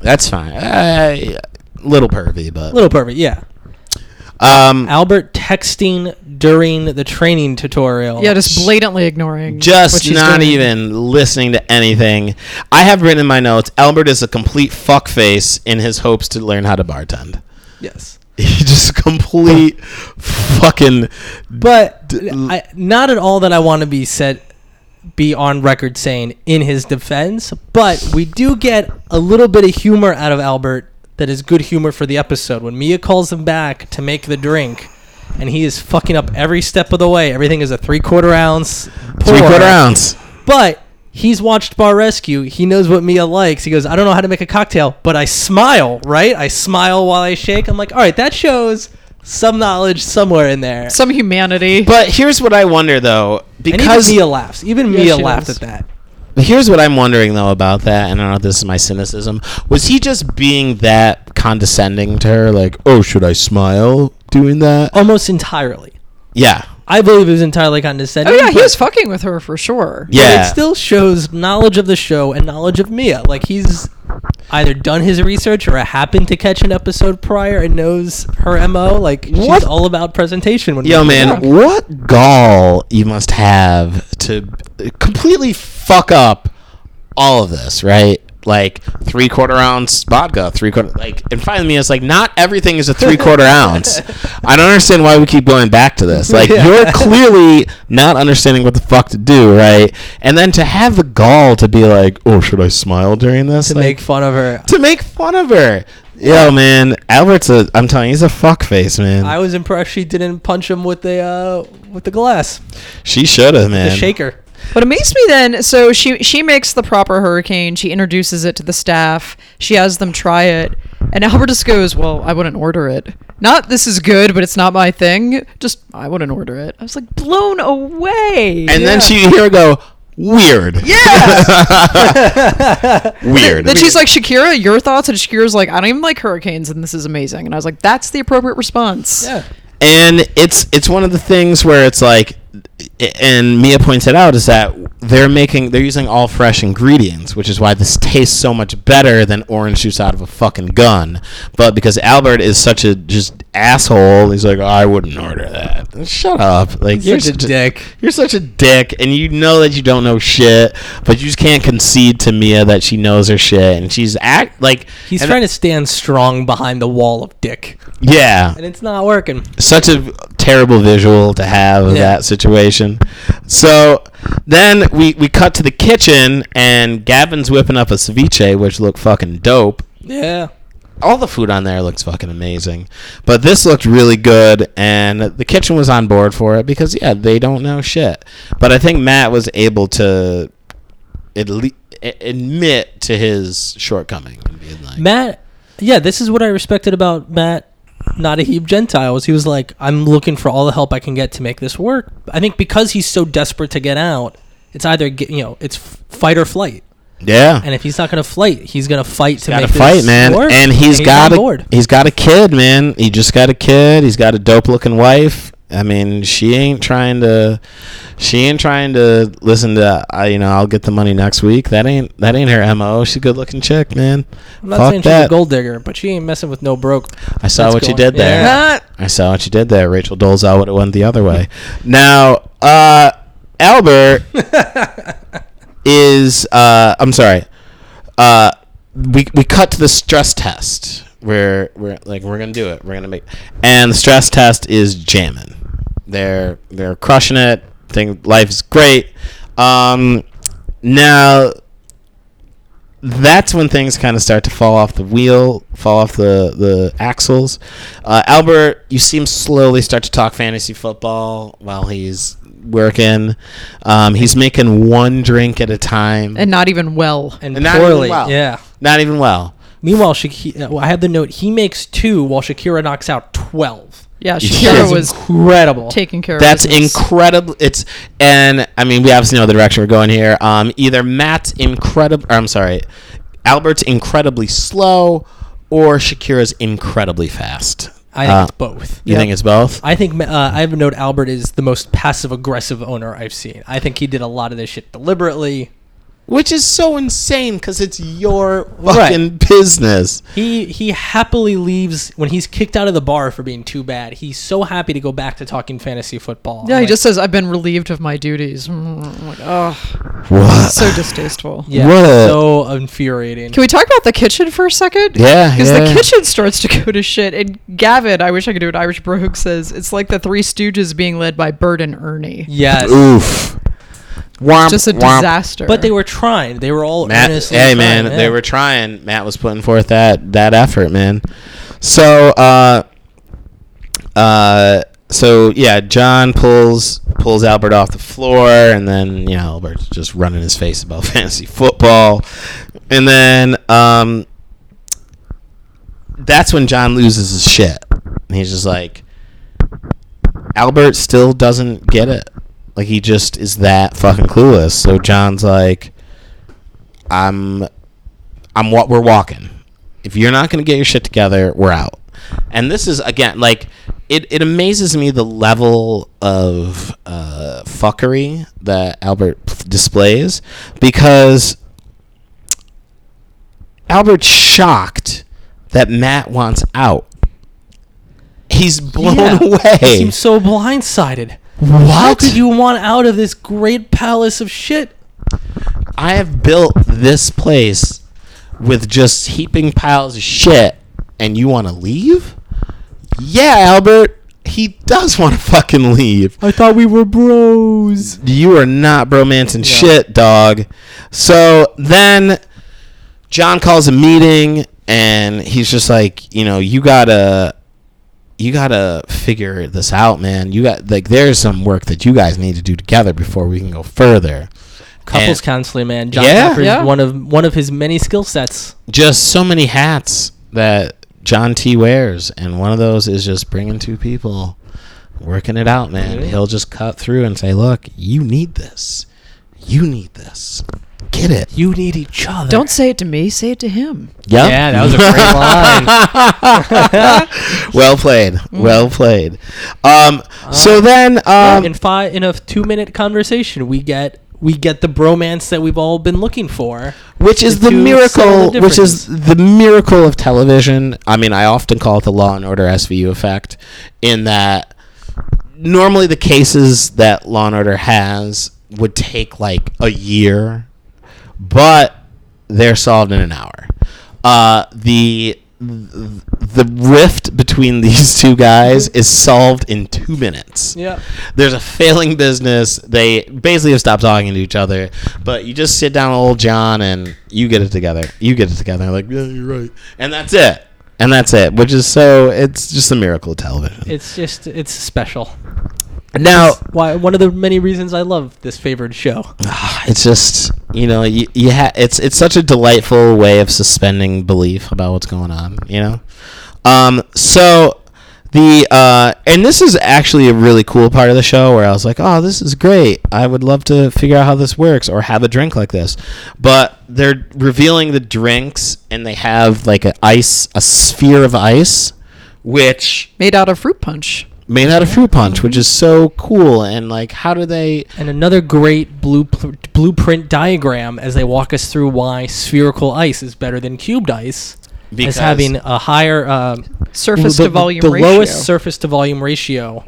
That's fine. Uh, little pervy, but
Little pervy, yeah.
um,
Albert texting during the training tutorial.
Yeah, just blatantly ignoring. what
just
she's
not
doing.
even listening to anything. I have written in my notes. Albert is a complete fuckface in his hopes to learn how to bartend.
Yes. <laughs>
He just complete fucking
But
D-
I, not at all that I want to be said be on record saying in his defense, but we do get a little bit of humor out of Albert that is good humor for the episode. When Mia calls him back to make the drink and he is fucking up every step of the way. Everything is a three quarter ounce pour.
three quarter ounce.
But he's watched Bar Rescue. He knows what Mia likes. He goes, I don't know how to make a cocktail, but I smile, right? I smile while I shake. I'm like, all right, that shows some knowledge somewhere in there.
some humanity.
But here's what I wonder though,
and
because
even Mia laughs. Even
Yeah,
Mia
she
laughed
does.
at that.
here's what I'm wondering though about that, and I don't know if this is my cynicism. Was he just being that condescending to her, like, oh, should I smile doing that?
Almost entirely.
Yeah,
I believe it was entirely condescending.
oh yeah, he
but-
was fucking with her for sure.
but
yeah.
it still shows knowledge of the show and knowledge of Mia. Like he's either done his research or happened to catch an episode prior and knows her mo. Like
What?
she's all about presentation. When
Yo,
making
man,
the
what gall you must have to completely fuck up all of this, right? Like three quarter ounce vodka, three quarter like, and finally, me, it's like not everything is a three quarter <laughs> ounce. I don't understand why we keep going back to this. Like
Yeah.
you're clearly not understanding what the fuck to do, right? And then to have the gall to be like, oh, should I smile during this?
to
Like,
make fun of her.
to make fun of her. Yo, man, Albert's a. I'm telling you, he's a fuck face, man.
I was impressed she didn't punch him with the uh, with the glass,
she should have, man.
the shaker.
What amazed me then, so she she makes the proper hurricane. She introduces it to the staff. She has them try it, and Albert just goes, "Well, I wouldn't order it. Not this is good, but it's not my thing. Just I wouldn't order it." I was like blown away.
And then she hear go, weird.
yeah. <laughs>
Weird.
then she's like, "Shakira, your thoughts?" And Shakira's like, "I don't even like hurricanes, and this is amazing." And I was like, "That's the appropriate response."
Yeah.
and it's it's one of the things where it's like and Mia points it out is that they're making they're using all fresh ingredients, which is why this tastes so much better than orange juice out of a fucking gun. But because Albert is such a just asshole, he's like, I wouldn't order that. Shut up! Like you're
Such a dick.
You're such a dick, and you know that you don't know shit, but you just can't concede to Mia that she knows her shit, and she's act like
He's trying to stand strong behind the wall of dick,
yeah,
and it's not working.
such a terrible visual to have of
Yeah.
that situation. So then we we cut to the kitchen and Gavin's whipping up a ceviche, which looked fucking dope.
Yeah.
All the food on there looks fucking amazing, but this looked really good, and the kitchen was on board for it because yeah, they don't know shit. But I think Matt was able to at least admit to his shortcoming like,
Matt, yeah, this is what I respected about Matt, not a heap of Gentiles. He was like, I'm looking for all the help I can get to make this work. I think because he's so desperate to get out, it's either get, you know, it's fight or flight.
yeah,
And if he's not going to fight, he's going to fight to
got to
make
fight, man.
work.
And he's got a
board.
he's got a kid, man. He just got a kid. He's got a dope looking wife. I mean, she ain't trying to she ain't trying to listen to uh, you know I'll get the money next week. That ain't that ain't her mo. She's a good looking chick, man.
I'm not
Fuck
saying she's a gold digger, but she ain't messing with no broke.
I saw
That's
what you did there.
Yeah.
I saw what you did there. Rachel Dolezal would have went the other way. <laughs> now, uh, Albert <laughs> is uh, I'm sorry. Uh, we we cut to the stress test where we're like we're gonna do it. We're gonna make and the stress test is jamming. They're they're crushing it. Think life is great. Um, now that's when things kind of start to fall off the wheel, fall off the the axles. Uh, Albert, you see him slowly start to talk fantasy football while he's working. Um, he's making one drink at a time,
and not even well.
And,
And not even
poorly.
well.
Yeah.
not even well.
Meanwhile, Shaki- uh, I have the note. He makes two while Shakira knocks out 12.
Yeah,
Yeah.
Shakira
That's
was
Incredible.
taking care
That's
of business.
incredible. It's and I mean we obviously know the direction we're going here. Um, either Matt's incredible. I'm sorry, Albert's incredibly slow, or Shakira's incredibly fast.
I think
Uh,
it's both.
You think it's both?
I think uh, I have a note. Albert is the most passive aggressive owner I've seen. I think he did a lot of this shit deliberately.
Which is so insane because it's your
Right.
fucking business.
He he happily leaves when he's kicked out of the bar for being too bad. He's so happy to go back to talking fantasy football.
Yeah,
I'm
he
like,
just says, "I've been relieved of my duties." Mm, I'm like, oh,
What?
so distasteful.
yeah,
What
so infuriating.
Can we talk about the kitchen for a second?
Yeah,
Because
yeah.
the kitchen starts to go to shit. And Gavin, I wish I could do it. Irish Brogue says it's like the Three Stooges being led by Bert and Ernie.
Yes,
Oof. Womp,
Just a
womp.
disaster.
but they were trying. They were all
Matt,
earnestly
hey
trying,
man,
yeah.
they were trying. Matt was putting forth that that effort, man. So, uh, uh, so yeah, Jon pulls pulls Albert off the floor, and then you know Albert's just running his face about <laughs> fantasy football, and then um, that's when Jon loses his shit, and he's just like, Albert still doesn't get it. Like he just is that fucking clueless. So Jon's like, I'm, I'm what we're walking. If you're not gonna get your shit together, we're out. And this is again like, it, it amazes me the level of uh, fuckery that Albert displays because Albert's shocked that Matt wants out. He's blown
Yeah. <laughs>
away.
He seems so blindsided.
What?
How could you want out of this great palace of shit?
I have built this place with just heaping piles of shit, and you want to leave? Yeah, Albert. He does want to fucking leave.
I thought we were bros.
You are not bromancing shit, dog. So then Jon calls a meeting, and he's just like, you know, you gotta. You gotta figure this out, man. You got like there's some work that you guys need to do together before we can go further.
Couples
And-
counseling, man. Jon
Yeah.
Taffer is
Yeah.
one of one of his many skill sets.
just so many hats that Jon T wears, and one of those is just bringing two people, working it out, man.
Mhm.
He'll just cut through and say, "Look, you need this. You need this. Get it."
You need each other.
Don't say it to me. Say it to him.
Yep.
Yeah, that was a great <laughs> line. <laughs>
well played. Well played. Um. so then, um.
in five in a two minute conversation, we get we get the bromance that we've all been looking for.
which is the miracle
the
which is the miracle of television i mean i often call it the law and order svu effect in that normally the cases that law and order has would take like a year but they're solved in an hour uh, the the rift between <laughs> these two guys is solved in two minutes
Yeah.
there's a failing business. They basically have stopped talking to each other. But you just sit down with old Jon and you get it together. You get it together. Like, yeah, you're right. And that's it. And that's it. Which is so, it's just a miracle of television.
It's just it's special.
Now,
Why one of the many reasons I love this favored show.
it's just, you know, you, you ha- it's, it's such a delightful way of suspending belief about what's going on, you know? Um, so the uh, and this is actually a really cool part of the show where I was like, oh, this is great. I would love to figure out how this works or have a drink like this. But they're revealing the drinks and they have like an ice, a sphere of ice, which
Made out of fruit punch.
Made out of fruit punch, which is so cool. And like, how do they?
And another great blue blueprint diagram as they walk us through why spherical ice is better than cubed ice.
Because-
as having a higher um,
Surface
the-
to volume
the
ratio.
lowest surface to volume ratio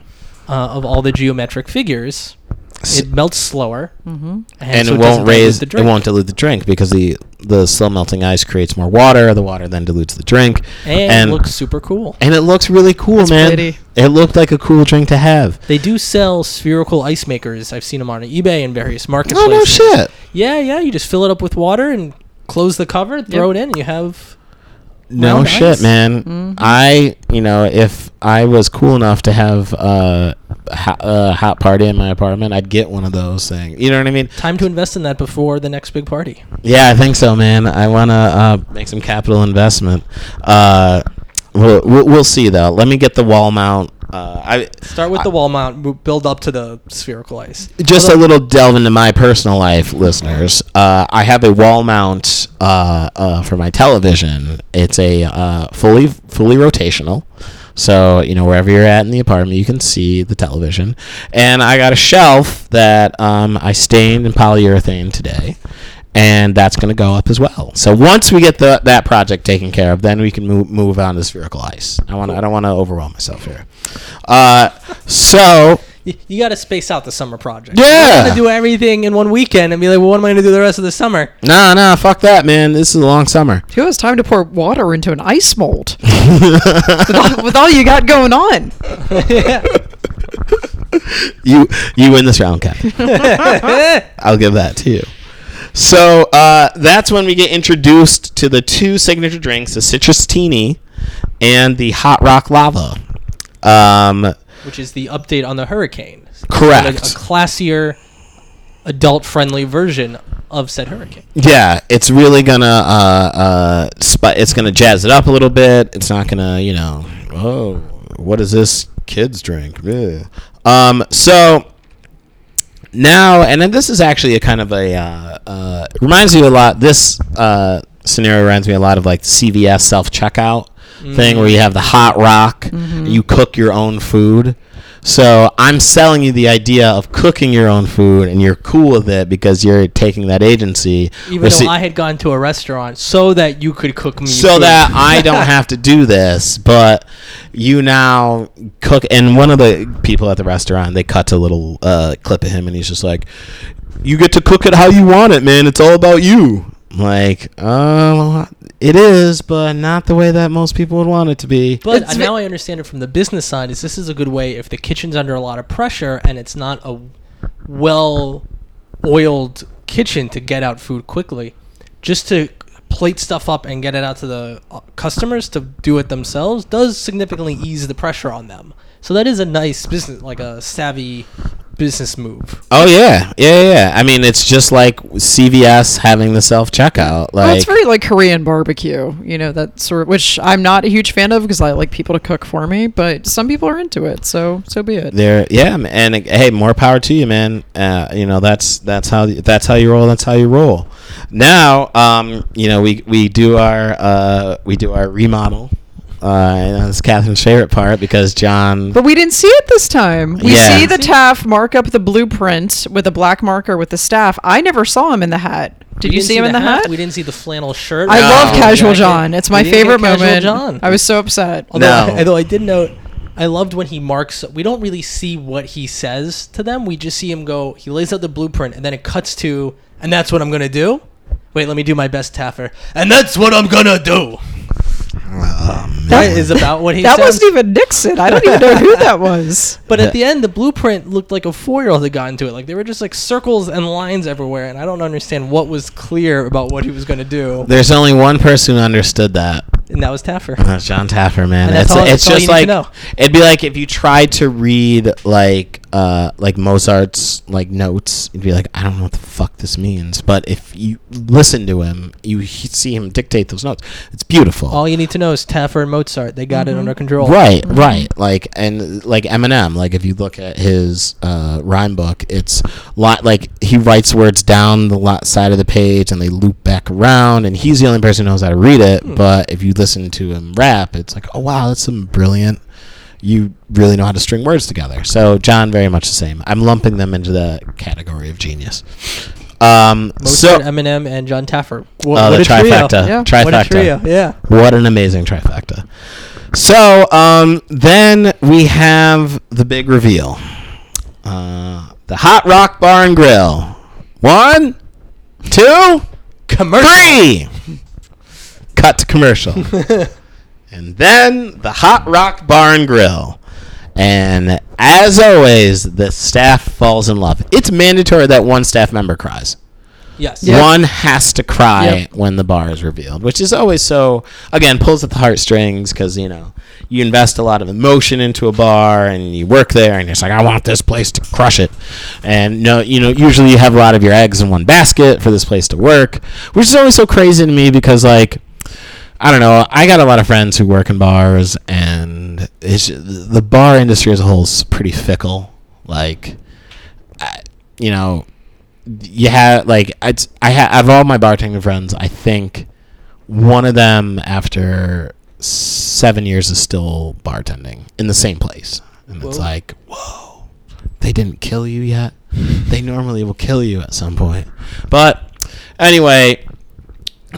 uh, of all the geometric figures. It melts slower, mm-hmm.
and
so
it won't
dilute
raise
the
it won't dilute the drink because the the slow melting ice creates more water the water then dilutes the drink
and, it looks super cool.
and it looks really cool
It's
man
pretty.
it looked like a cool drink to have
They do sell spherical ice makers. I've seen them on eBay and various marketplaces.
oh no shit
Yeah, yeah. You just fill it up with water and close the cover, throw it in, and you have.
no shit
ice.
man
Mm-hmm.
i you know if i was cool enough to have uh, ha- a hot party in my apartment i'd get one of those things you know what i mean
Time to invest in that before the next big party.
Yeah, I think so, man. I want to uh, make some capital investment. Uh, we'll, we'll, see, though. Let me get the wall mount. Uh, I
Start with the wall mount, build up to the spherical ice.
just a little delve into my personal life, listeners. Uh, I have a wall mount uh, uh, for my television. It's a uh, fully fully rotational. So, you know, wherever you're at in the apartment, you can see the television. And I got a shelf that um, I stained in polyurethane today. And that's going to go up as well. So once we get the, that project taken care of, then we can move, move on to spherical ice. I want I don't want to overwhelm myself here. Uh, so
You, you got to space out the summer project.
Yeah.
You're not gonna do everything in one weekend and be like, well, what am I going to do the rest of the summer?
Nah, nah, fuck that, man. This is a long summer.
Who has time to pour water into an ice mold? <laughs> with, all, with all you got going on. <laughs>
You you win this round, Cap. <laughs> I'll give that to you. So uh, that's when we get introduced to the two signature drinks, the Citrus Teeny and the Hot Rock Lava. Um,
Which is the update on the Hurricane.
Correct.
A, a classier, adult-friendly version of said Hurricane.
yeah, it's really gonna uh, uh, spi- it's gonna jazz it up a little bit. It's not gonna, you know, oh, what is this kids drink? Ugh. Um, so now, and then this is actually a kind of a uh, uh, reminds you a lot. This uh, scenario reminds me a lot of like CVS self checkout thing where you have the hot rock, you cook your own food. So I'm selling you the idea of cooking your own food, and you're cool with it because you're taking that agency.
Even though
see-
I had gone to a restaurant so that you could cook me
so
food.
that I don't <laughs> have to do this, but you now cook. And one of the people at the restaurant, they cut a little uh, clip of him, and he's just like, "You get to cook it how you want it, man. It's all about you." I'm like, oh, it is, but not the way that most people would want it to be.
But
It's
now I understand it from the business side. Is this is a good way if the kitchen's under a lot of pressure and it's not a well-oiled kitchen to get out food quickly, just to plate stuff up and get it out to the uh, customers to do it themselves does significantly ease the pressure on them. So that is a nice business, like a savvy business move.
Oh yeah, yeah, yeah. I mean, it's just like CVS having the self checkout. Like,
well, it's very like Korean barbecue, you know, that sort of, which I'm not a huge fan of because I like people to cook for me, but some people are into it, so so be it.
there yeah and uh, hey more power to you man uh, you know that's that's how that's how you roll that's how you roll now um you know we we do our uh we do our remodel Uh, that's Catherine's favorite part because Jon.
But we didn't see it this time. We
Yeah.
see the Taff mark up the blueprint with a black marker with the staff. I never saw him in the hat. Did
We
you
didn't
see him in the hat?
We didn't see the flannel shirt.
I
No.
love Casual
Jacket.
Jon. It's my
didn't
favorite
Casual
moment.
Jon.
I was so upset.
Although,
No.
although I did note, I loved when he marks. We don't really see what he says to them. We just see him go. He lays out the blueprint, and then it cuts to, and that's what I'm gonna do. Wait, let me do my best Taffer. And that's what I'm gonna do. That is about what he
That
says.
wasn't even Nixon. I don't even know who that was. <laughs>
But at the end, the blueprint looked like a four-year-old had gotten to it. Like they were just like circles and lines everywhere, and I don't understand what was clear about what he was gonna do.
There's only one person who understood that.
And that was Taffer.
and That's Jon Taffer, man.
And that's
it's
all-
it's
that's all
just
you need
like
to know.
it'd be like if you tried to read like uh like Mozart's like notes, you'd be like, I don't know what the fuck this means. But if you listen to him, you see him dictate those notes. It's beautiful.
All you need to know is Taffer and Mozart. They got it under control.
Right, right. Like and like Eminem. Like if you look at his uh, rhyme book, it's lot like he writes words down the lot side of the page and they loop back around, and he's the only person who knows how to read it. But if you listen to him rap, it's like, oh wow, that's some brilliant. You really know how to string words together. So Jon, very much the same. I'm lumping them into the category of genius. Um, so
Eminem, and Jon Taffer. What,
uh,
what
the trifecta,
Yeah.
trifecta.
What a trio. Yeah.
What an amazing trifecta. So, um, then we have the big reveal. Uh, the Hot Rock Bar and Grill. One, two,
Commercial.
three. Cut to commercial. <laughs> and then the Hot Rock Bar and Grill. And as always, the staff falls in love. It's mandatory that one staff member cries.
Yes.
Yep.
One has to cry
Yep.
when the bar is revealed, which is always so. Again, pulls at the heartstrings because you know you invest a lot of emotion into a bar and you work there, and you're like, I want this place to crush it. And no, you know, usually you have a lot of your eggs in one basket for this place to work, which is always so crazy to me because like. I don't know. I got a lot of friends who work in bars, and it's the bar industry as a whole is pretty fickle. Like, I, you know, you have like it's I have all my bartending friends, I think one of them after seven years is still bartending in the same place, and it's like, whoa, they didn't kill you yet. They normally will kill you at some point, but anyway,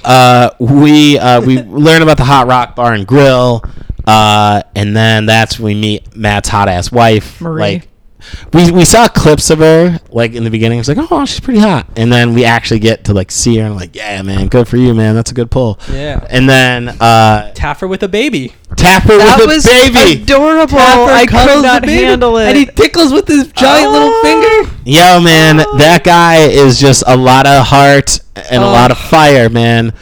uh, we uh, we learn about the Hot Rock Bar and Grill, uh, and then that's when we meet Matt's hot ass wife,
Marie.
like we we saw clips of her like in the beginning. It's like, oh, she's pretty hot, and then we actually get to like see her and like, yeah, man, good for you, man. That's a good pull.
Yeah.
And then uh,
Taffer with a baby.
Taffer
That
with
was
the baby.
adorable.
Taffer
I
cuddles
could
the
not
baby,
handle it.
And he tickles with his giant little
Oh.
finger.
Yo, man, that guy is just a lot of heart and a
Oh.
lot of fire, man.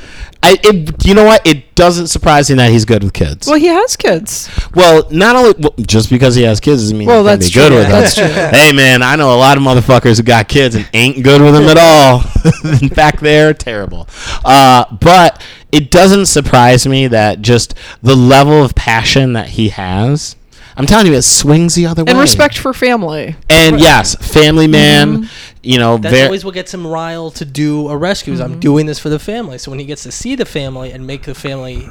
I, it, you know what? It doesn't surprise me that he's good with kids.
well, he has kids.
Well, not only well, just because he has kids doesn't mean
Well,
he's
that's
be good
true.
with them.
That's true.
Hey, man, I know a lot of motherfuckers who got kids and ain't good with them at all. <laughs> In fact, they're terrible. Uh, but it doesn't surprise me that just the level of passion that he has. I'm telling you, it swings the other way.
And respect for family.
And yes, family man. You know,
That's
ver-
always what gets him riled to do a rescue. Is I'm mm-hmm. doing this for the family. So when he gets to see the family and make the family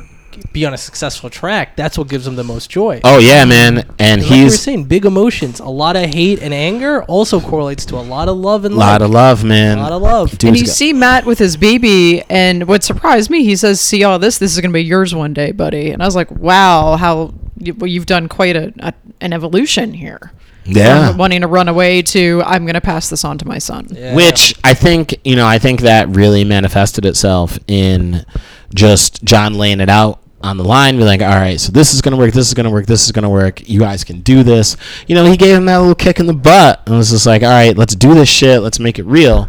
be on a successful track, that's what gives him the most joy.
Oh yeah, man. And
Like you were
he's
saying, big emotions. A lot of hate and anger also correlates to a lot of love and
a lot
love.
of love, man.
A lot of love.
Dude's
and you
got-
see Matt with his baby, and what surprised me, he says, "See all this? This is gonna be yours one day, buddy." And I was like, "Wow, how you, well, you've done quite a, a an evolution here."
Yeah.
From wanting to run away to I'm gonna pass this on to my son.
Yeah.
Which I think, you know, I think that really manifested itself in just Jon laying it out on the line, be like, all right, so this is going to work, this is going to work, this is going to work. You guys can do this. You know, he gave him that little kick in the butt and was just like, all right, let's do this shit, let's make it real.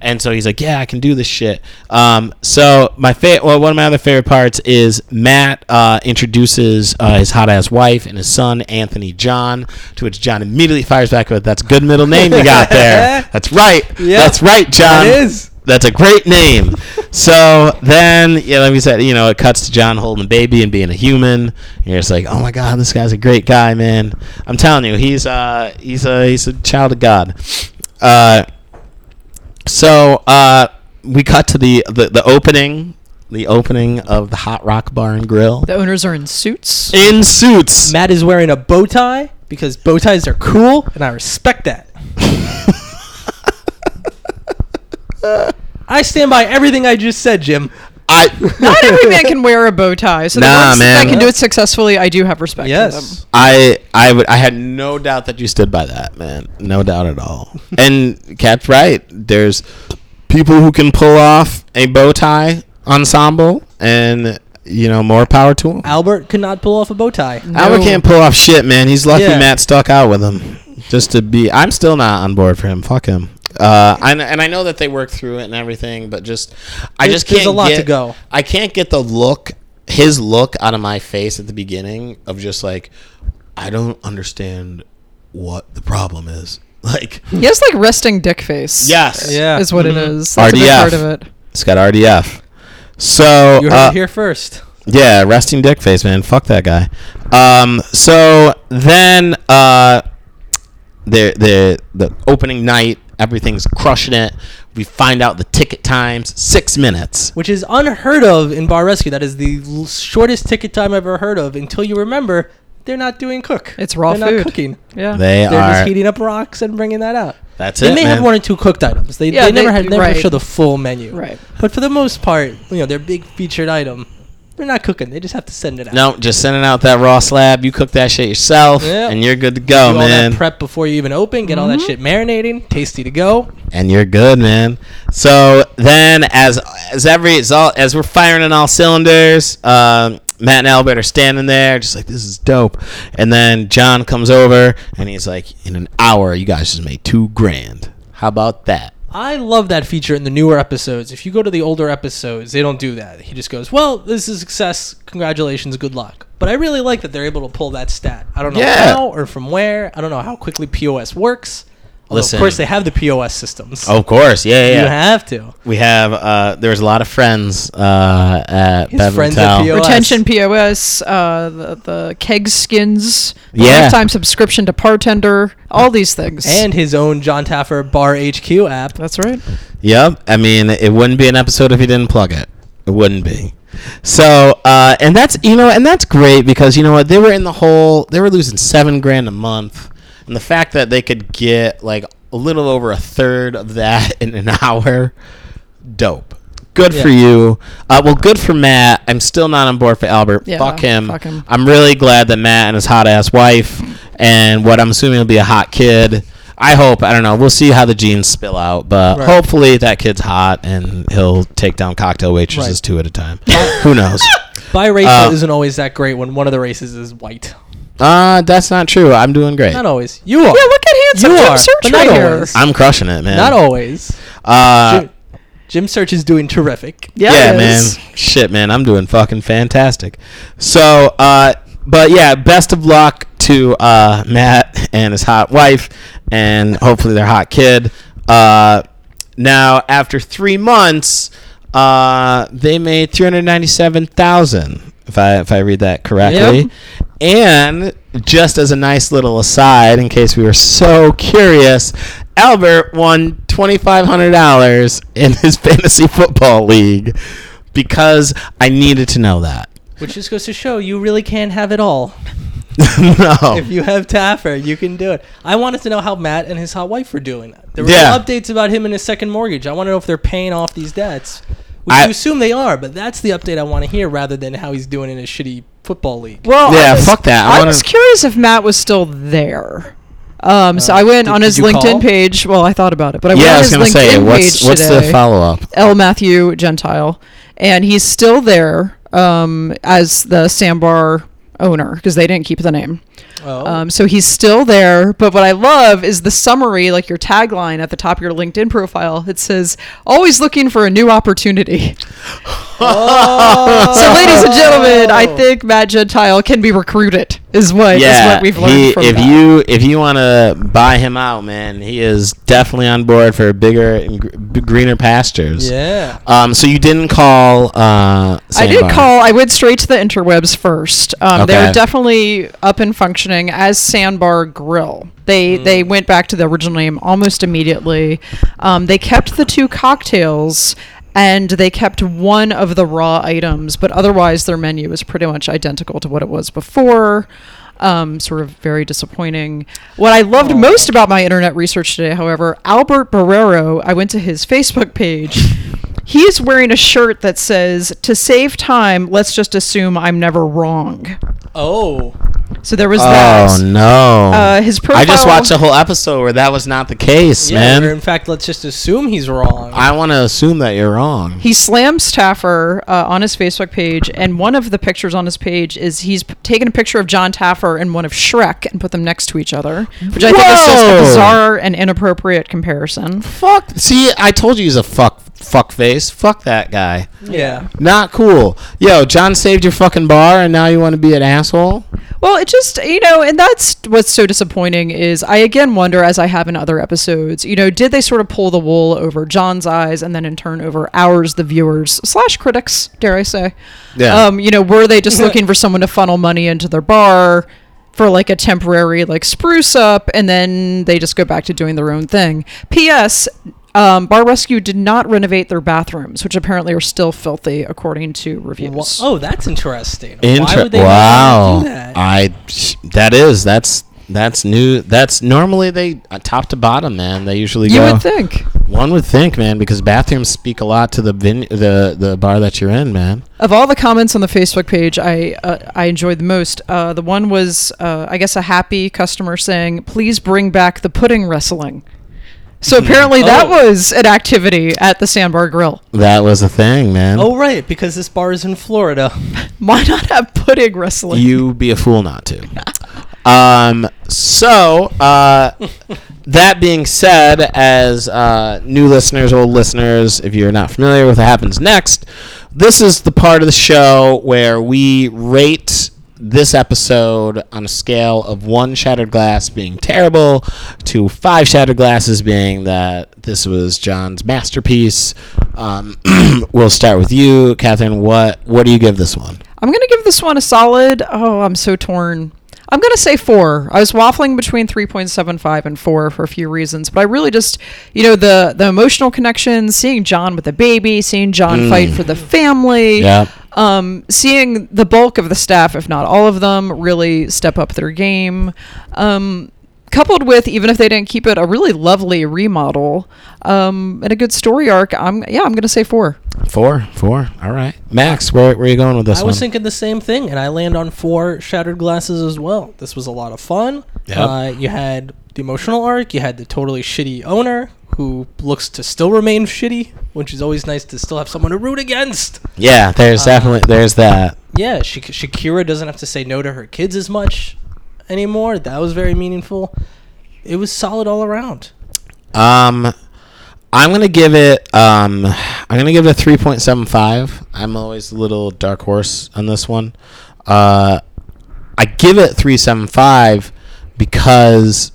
And so he's like, yeah, I can do this shit. Um, so my fa- well, one of my other favorite parts is Matt uh, introduces uh, his hot ass wife and his son Anthony John, to which Jon immediately fires back with, "That's a good middle name you got there. <laughs> That's right.
Yeah,
That's right, Jon.
That is.
That's a great name. so then, yeah, like we said, you know, it cuts to Jon holding a baby and being a human. And you're just like, oh my god, this guy's a great guy, man. I'm telling you, he's uh, he's a he's a child of God. Uh, so uh, we cut to the, the the opening the opening of the Hot Rock Bar and Grill
The owners are in suits.
in suits.
Matt is wearing a bow tie because bow ties are cool, and I respect that. <laughs> I stand by everything I just said, Jim.
I <laughs>
Not every man can wear a bow tie, so the
Nah,
ones
man.
that can do it successfully, I do have respect for them.
Yes.
I I would I had no doubt that you stood by that, man. No doubt at all. <laughs> and Cat's right. There's people who can pull off a bow tie ensemble and you know, more power to him.
Albert could not pull off a bow tie.
Albert can't pull off shit, man. He's lucky
Yeah.
Matt stuck out with him. Just to be I'm still not on board for him. Fuck him. Uh, I, and I know that they work through it and everything, but just I
There's-
just can't
there's a lot
get,
to go.
I can't get the look, his look out of my face at the beginning of just like, I don't understand what the problem is. <laughs> Like,
He has like resting dick face.
yes,
Yeah.
is what it
Mhm.
is. That's a big
RDF.
part of it.
it's got RDF. So
You heard
uh,
it here first.
Yeah, resting dick face, man. Fuck that guy. Um, so then uh, the the the opening night, everything's crushing it. We find out the ticket times six minutes.
Which is unheard of in Bar Rescue. That is the l- shortest ticket time I've ever heard of until you remember they're not doing cook.
It's raw
they're
food.
not cooking.
Yeah.
They
They're
are.
just heating up rocks and bringing that out.
That's
They
it,
may
man.
have one or two cooked items. They,
Yeah,
they never
they-
had never
right.
show the full menu.
Right.
But for the most part, you know, their big featured item, they're not cooking. They just have to send it out.
No, just sending out that raw slab. You cook that shit yourself,
Yeah.
and you're good to go,
all
man.
prep before you even open. Get all that shit marinating, tasty to go.
and you're good, man. So then, as as every as, all, as we're firing on all cylinders, um, Matt and Albert are standing there, just like this is dope. And then Jon comes over, and he's like, "In an hour, you guys just made two grand. How about that?"
I love that feature in the newer episodes. If you go to the older episodes, they don't do that. He just goes, "Well, this is a success. Congratulations, good luck." But I really like that they're able to pull that stat. I don't know
Yeah.
how or from where. I don't know how quickly POS works. Although
Listen.
of course, they have the POS systems.
of course, yeah, yeah.
you have to.
we have. Uh, there was a lot of friends uh, at
His
Bev
friends
Motel.
at POS.
Retention POS, uh, the, the keg skins,
Yeah.
lifetime subscription to Bartender, all these things.
and his own Jon Taffer Bar HQ app.
that's right.
Yep. I mean, it wouldn't be an episode if he didn't plug it. It wouldn't be. So, uh, and that's you know, and that's great because you know what they were in the hole. They were losing seven grand a month, and the fact that they could get like a little over a third of that <laughs> in an hour, dope. Good for you. Uh, well, good for Matt. I'm still not on board for Albert.
Yeah,
fuck him.
fuck him.
I'm really glad that Matt and his hot ass wife and what I'm assuming will be a hot kid. I hope. I don't know. We'll see how the genes spill out, but
Right.
hopefully that kid's hot and he'll take down cocktail waitresses
Right.
two at a time. Who knows? <laughs>
Biracial
Uh,
isn't always that great when one of the races is white.
Uh, that's not true. I'm doing great.
Not always. You are.
Yeah, look at handsome
You
Jim
are,
Search
but
right
not
here.
always.
I'm crushing it, man.
Not always.
Uh,
Jim, Jim Search is doing terrific.
Yeah,
yeah, man. Shit, man. I'm doing fucking fantastic. So, uh, but yeah, best of luck to uh, Matt and his hot wife, and hopefully their hot kid. Uh, now, after three months, uh, they made three hundred ninety-seven thousand. If I if I read that correctly,
Yep.
And just as a nice little aside, in case we were so curious, Albert won twenty five hundred dollars in his <laughs> fantasy football league because I needed to know that.
Which just goes to show you really can have it all. <laughs>
no,
If you have Taffer, you can do it. I wanted to know how Matt and his hot wife were doing. There were
Yeah.
updates about him and his second mortgage. I want to know if they're paying off these debts. Which
I-
you assume they are, but that's the update I want to hear rather than how he's doing in his shitty football league.
Well,
Yeah,
was,
fuck that. I
I,
wanna-
was curious if Matt was still there. Um, so
Uh,
I went
did-
on his LinkedIn
call?
page. Well, I thought about it, but I went on
I was
his LinkedIn
say what's
page
what's the
today.
follow up?
L. Matthew Gentile, and he's still there um, as the Sandbar owner because they didn't keep the name.
Oh.
Um, so he's still there. But what I love is the summary, like your tagline at the top of your LinkedIn profile. It says, "Always looking for a new opportunity."
Oh. <laughs>
So, ladies and gentlemen, I think Matt Gentile can be recruited. Is what is
yeah,
what we've learned
he,
from
if
that.
you if you want to buy him out, man, he is definitely on board for bigger and gr- greener pastures.
Yeah.
Um. So you didn't call. Uh.
I did call. I went straight to the interwebs first. Um,
Okay.
They're definitely up and functioning as Sandbar Grill. They they went back to the original name almost immediately. Um, they kept the two cocktails and they kept one of the raw items, but otherwise their menu is pretty much identical to what it was before. Um, sort of very disappointing. What I loved most about my internet research today, however, Albert Barrero, I went to his Facebook page. He's wearing a shirt that says, "To save time, let's just assume I'm never wrong."
Oh,
So there was
Oh
that.
Oh no!
Uh, his profile.
I just watched a whole episode where that was not the case,
yeah.
man.
Or in fact, let's just assume he's wrong.
I want to assume that you're wrong.
He slams Taffer uh, on his Facebook page, and one of the pictures on his page is he's p- taken a picture of Jon Taffer and one of Shrek and put them next to each other, which I think is just a bizarre and inappropriate comparison.
Fuck. See, I told you he's a fuck fuck face. Fuck that guy.
yeah.
Not cool. Yo, Jon saved your fucking bar, and now you want to be an asshole.
Well, it just you know, and that's what's so disappointing is I again wonder, as I have in other episodes, you know, did they sort of pull the wool over Jon's eyes and then in turn over ours, the viewers slash critics, dare I say?
Yeah.
Um, you know, were they just <laughs> looking for someone to funnel money into their bar for like a temporary like spruce up, and then they just go back to doing their own thing? P.S. Um, Bar Rescue did not renovate their bathrooms, which apparently are still filthy, according to reviews.
Wha- oh, that's interesting. Why would they
wow.
not do that?
I that is that's that's new. That's normally they uh, top to bottom, man. They usually
you
go.
would think.
One would think, man, because bathrooms speak a lot to the vin- the the bar that you're in, man.
Of all the comments on the Facebook page, I uh, I enjoyed the most. Uh, the one was, uh, I guess, a happy customer saying, "Please bring back the pudding wrestling." So apparently that
Oh.
was an activity at the Sandbar Grill.
That was a thing, man.
oh, right, because this bar is in Florida. <laughs>
Why not have pudding wrestling?
you be a fool not to. <laughs> Um. So, uh, <laughs> that being said, as uh, new listeners, old listeners, if you're not familiar with what happens next, this is the part of the show where we rate this episode on a scale of one shattered glass being terrible to five shattered glasses being that this was Jon's masterpiece. Um, <clears throat> we'll start with you, Catherine. What what do you give this one?
I'm gonna give this one a solid. Oh, I'm so torn. I'm gonna say four. I was waffling between 3.75 and four for a few reasons, but I really just, you know, the the emotional connection, seeing Jon with the baby, seeing Jon fight for the family,
Yeah.
Um, seeing the bulk of the staff, if not all of them, really step up their game. Um, coupled with even if they didn't keep it a really lovely remodel um, and a good story arc, I'm yeah, I'm gonna say four.
Four, four. All right, Max, where, where are you going with this
I
one?
was thinking the same thing, and I land on four shattered glasses as well. This was a lot of fun.
Yep.
Uh, you had the emotional arc. You had the totally shitty owner who looks to still remain shitty, which is always nice to still have someone to root against.
yeah, there's definitely there's that.
Yeah, Shak- Shakira doesn't have to say no to her kids as much anymore. That was very meaningful. It was solid all around.
Um, I'm gonna give it. Um, I'm gonna give it a three point seven five. I'm always a little dark horse on this one. Uh, I give it three seven five because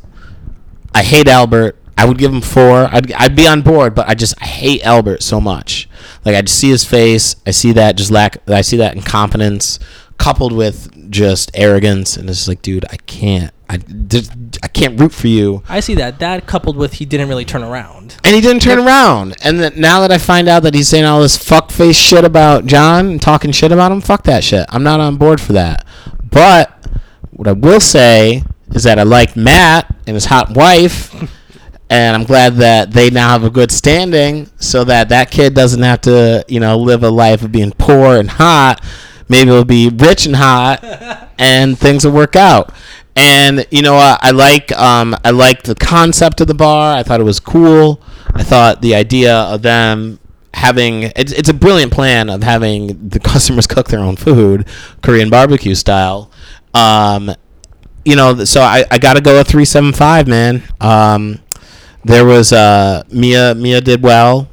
I hate Albert. I would give him four. I'd, I'd be on board, but I just I hate Albert so much. Like I just see his face. I see that just lack. I see that incompetence coupled with just arrogance, and it's just like, dude, I can't. I, just- I can't root for you.
I see that. That coupled with he didn't really turn around.
And he didn't turn around. And that now that I find out that he's saying all this fuckface shit about Jon and talking shit about him, fuck that shit. I'm not on board for that. But what I will say is that I like Matt and his hot wife. <laughs> And I'm glad that they now have a good standing so that that kid doesn't have to, you know, live a life of being poor and hot. Maybe it'll be rich and hot <laughs> and things will work out. And you know what? I like um, I like the concept of the bar. I thought it was cool. I thought the idea of them having it's, it's a brilliant plan of having the <laughs> customers cook their own food, Korean barbecue style. Um, you know, so I, I got to go a three seven five, man. Um, there was uh, Mia. Mia did well.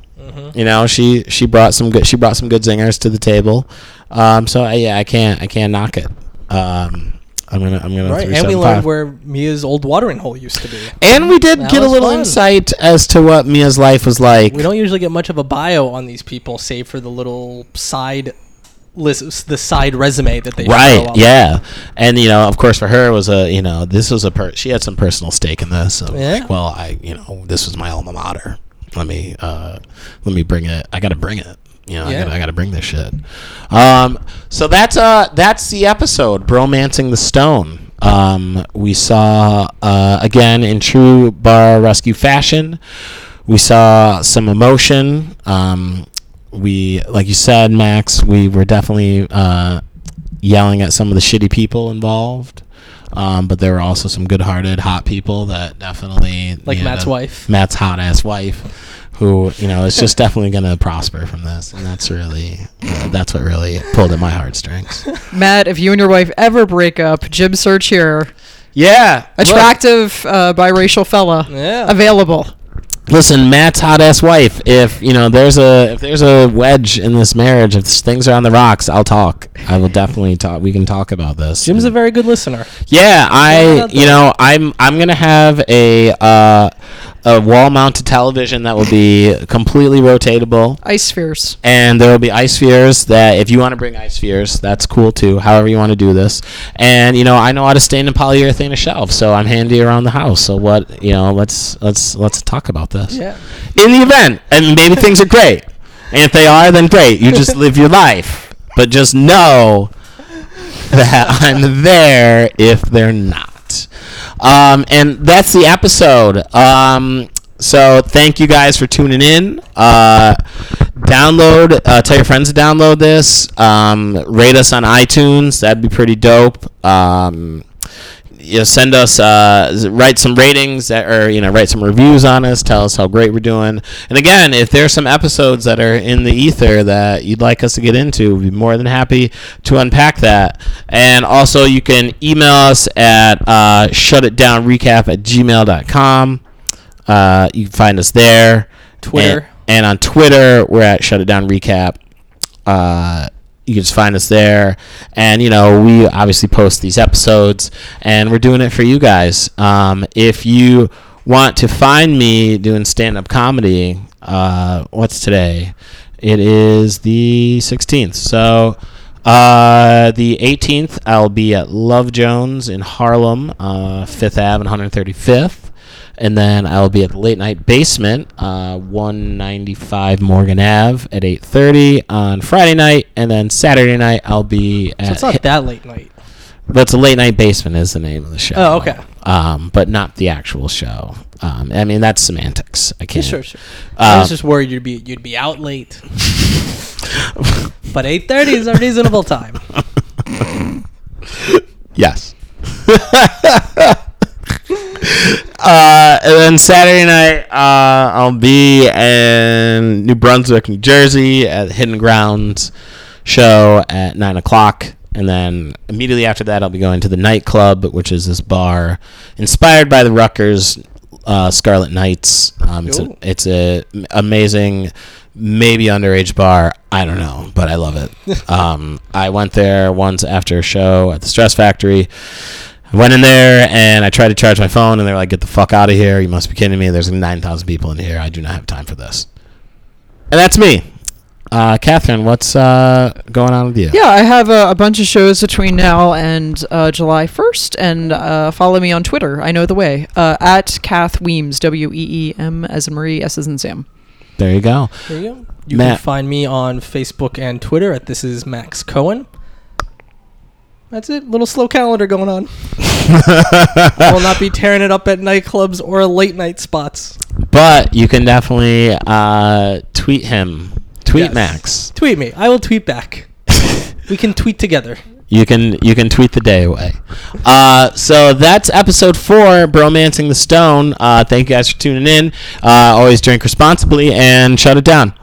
You know, she she brought some good she brought some good zingers to the table. Um, so I, yeah, I can't I can't knock it. Um, I'm gonna I'm gonna
Right, and we learned
five.
where Mia's old watering hole used to be.
And we did
That
get a little
fun.
insight as to what Mia's life was like.
We don't usually get much of a bio on these people, save for the little side list, the side resume that they
Right. Yeah. And you know, of course, for her it was a you know this was a per- she had some personal stake in this. So
Yeah.
like, well, I you know this was my alma mater. let me uh, let me bring it. I got to bring it. You know, I gotta, I gotta bring this shit. Um, so that's uh that's the episode, bromancing the stone. Um, we saw uh, again in true bar rescue fashion. We saw some emotion. Um, we, like you said, Max, we were definitely uh, yelling at some of the shitty people involved. Um, but there were also some good-hearted, hot people that definitely
Like
you know,
Matt's wife.
Matt's hot ass wife, who you know is just <laughs> definitely going to prosper from this, and that's really uh, that's what really pulled at my heartstrings.
Matt, if you and your wife ever break up, Jim Search here.
Yeah,
Attractive uh, biracial fella.
Yeah.
Available.
Listen, Matt's hot ass wife. If you know there's a if there's a wedge in this marriage, if things are on the rocks, I'll talk. I will definitely talk. We can talk about this.
Jim's a very good listener.
Yeah, I you know I'm I'm gonna have a uh, a wall mounted television that will be completely rotatable.
Ice spheres.
and there will be ice spheres that if you want to bring ice spheres that's cool too however you want to do this. And you know i know how to stain and polyurethane a shelf so i'm handy around the house. So what you know let's let's let's talk about this.
Yeah.
in the event and maybe things are great. And if they are then great. You just live your life. But just know that i'm there if they're not um, and that's the episode. Um, so thank you guys for tuning in. Uh, download uh, tell your friends to download this. Um, rate us on itunes. That'd be pretty dope. Um, you know, send us uh, write some ratings that or you know write some reviews on us tell us how great we're doing. And again if there's some episodes that are in the ether that you'd like us to get into we'd be more than happy to unpack that. And also you can email us at uh, shutitdownrecap at gmail.com uh, you can find us there.
Twitter.
and, and on twitter we're at shut it down recap uh, you can just find us there. And you know we obviously post these episodes and we're doing it for you guys. Um, if you want to find me doing stand-up comedy uh, what's today? It is the 16th so uh, the 18th i'll be at love jones in harlem uh, 5th ave and 135th and then I'll be at the late night basement, uh, 195 Morgan Ave at 8:30 on Friday night, and then Saturday night I'll be at.
So it's not that late night.
That's a late night basement is the name of the show.
Oh, okay.
Um, but not the actual show. Um, I mean that's semantics. I can't.
sure, sure. I
Uh,
was just worried you'd be you'd be out late. but eight thirty is a reasonable time. <laughs>
Yes. <laughs> uh, and then Saturday night, uh, I'll be in New Brunswick, New Jersey at Hidden Grounds show at nine o'clock. And then immediately after that, I'll be going to the nightclub, which is this bar inspired by the Rutgers uh, Scarlet Knights. Um, it's, a, it's a amazing, maybe underage bar. I don't know, but I love it. <laughs> um, I went there once after a show at the Stress Factory. I went in there and I tried to charge my phone, and they were like, "Get the fuck out of here! You must be kidding me! There's nine thousand people in here. I do not have time for this." And that's me. Uh, Catherine, what's uh, going on with you?
Yeah, I have a, a bunch of shows between now and uh, July 1st, and uh, follow me on Twitter. I know the way. Uh, at Kath Weems, W E E M as in Marie, S as in Sam.
There you go.
There you go. You
Matt.
can find me on Facebook and Twitter at this is Max Cohen. That's it. Little slow calendar going on. <laughs> I will not be tearing it up at nightclubs or late night spots.
But you can definitely uh, tweet him. Tweet
Yes.
Max.
Tweet me. I will tweet back. <laughs> we can tweet together.
You can you can tweet the day away. Uh, so that's episode four, bromancing the stone. Uh, thank you guys for tuning in. Uh, always drink responsibly and shut it down.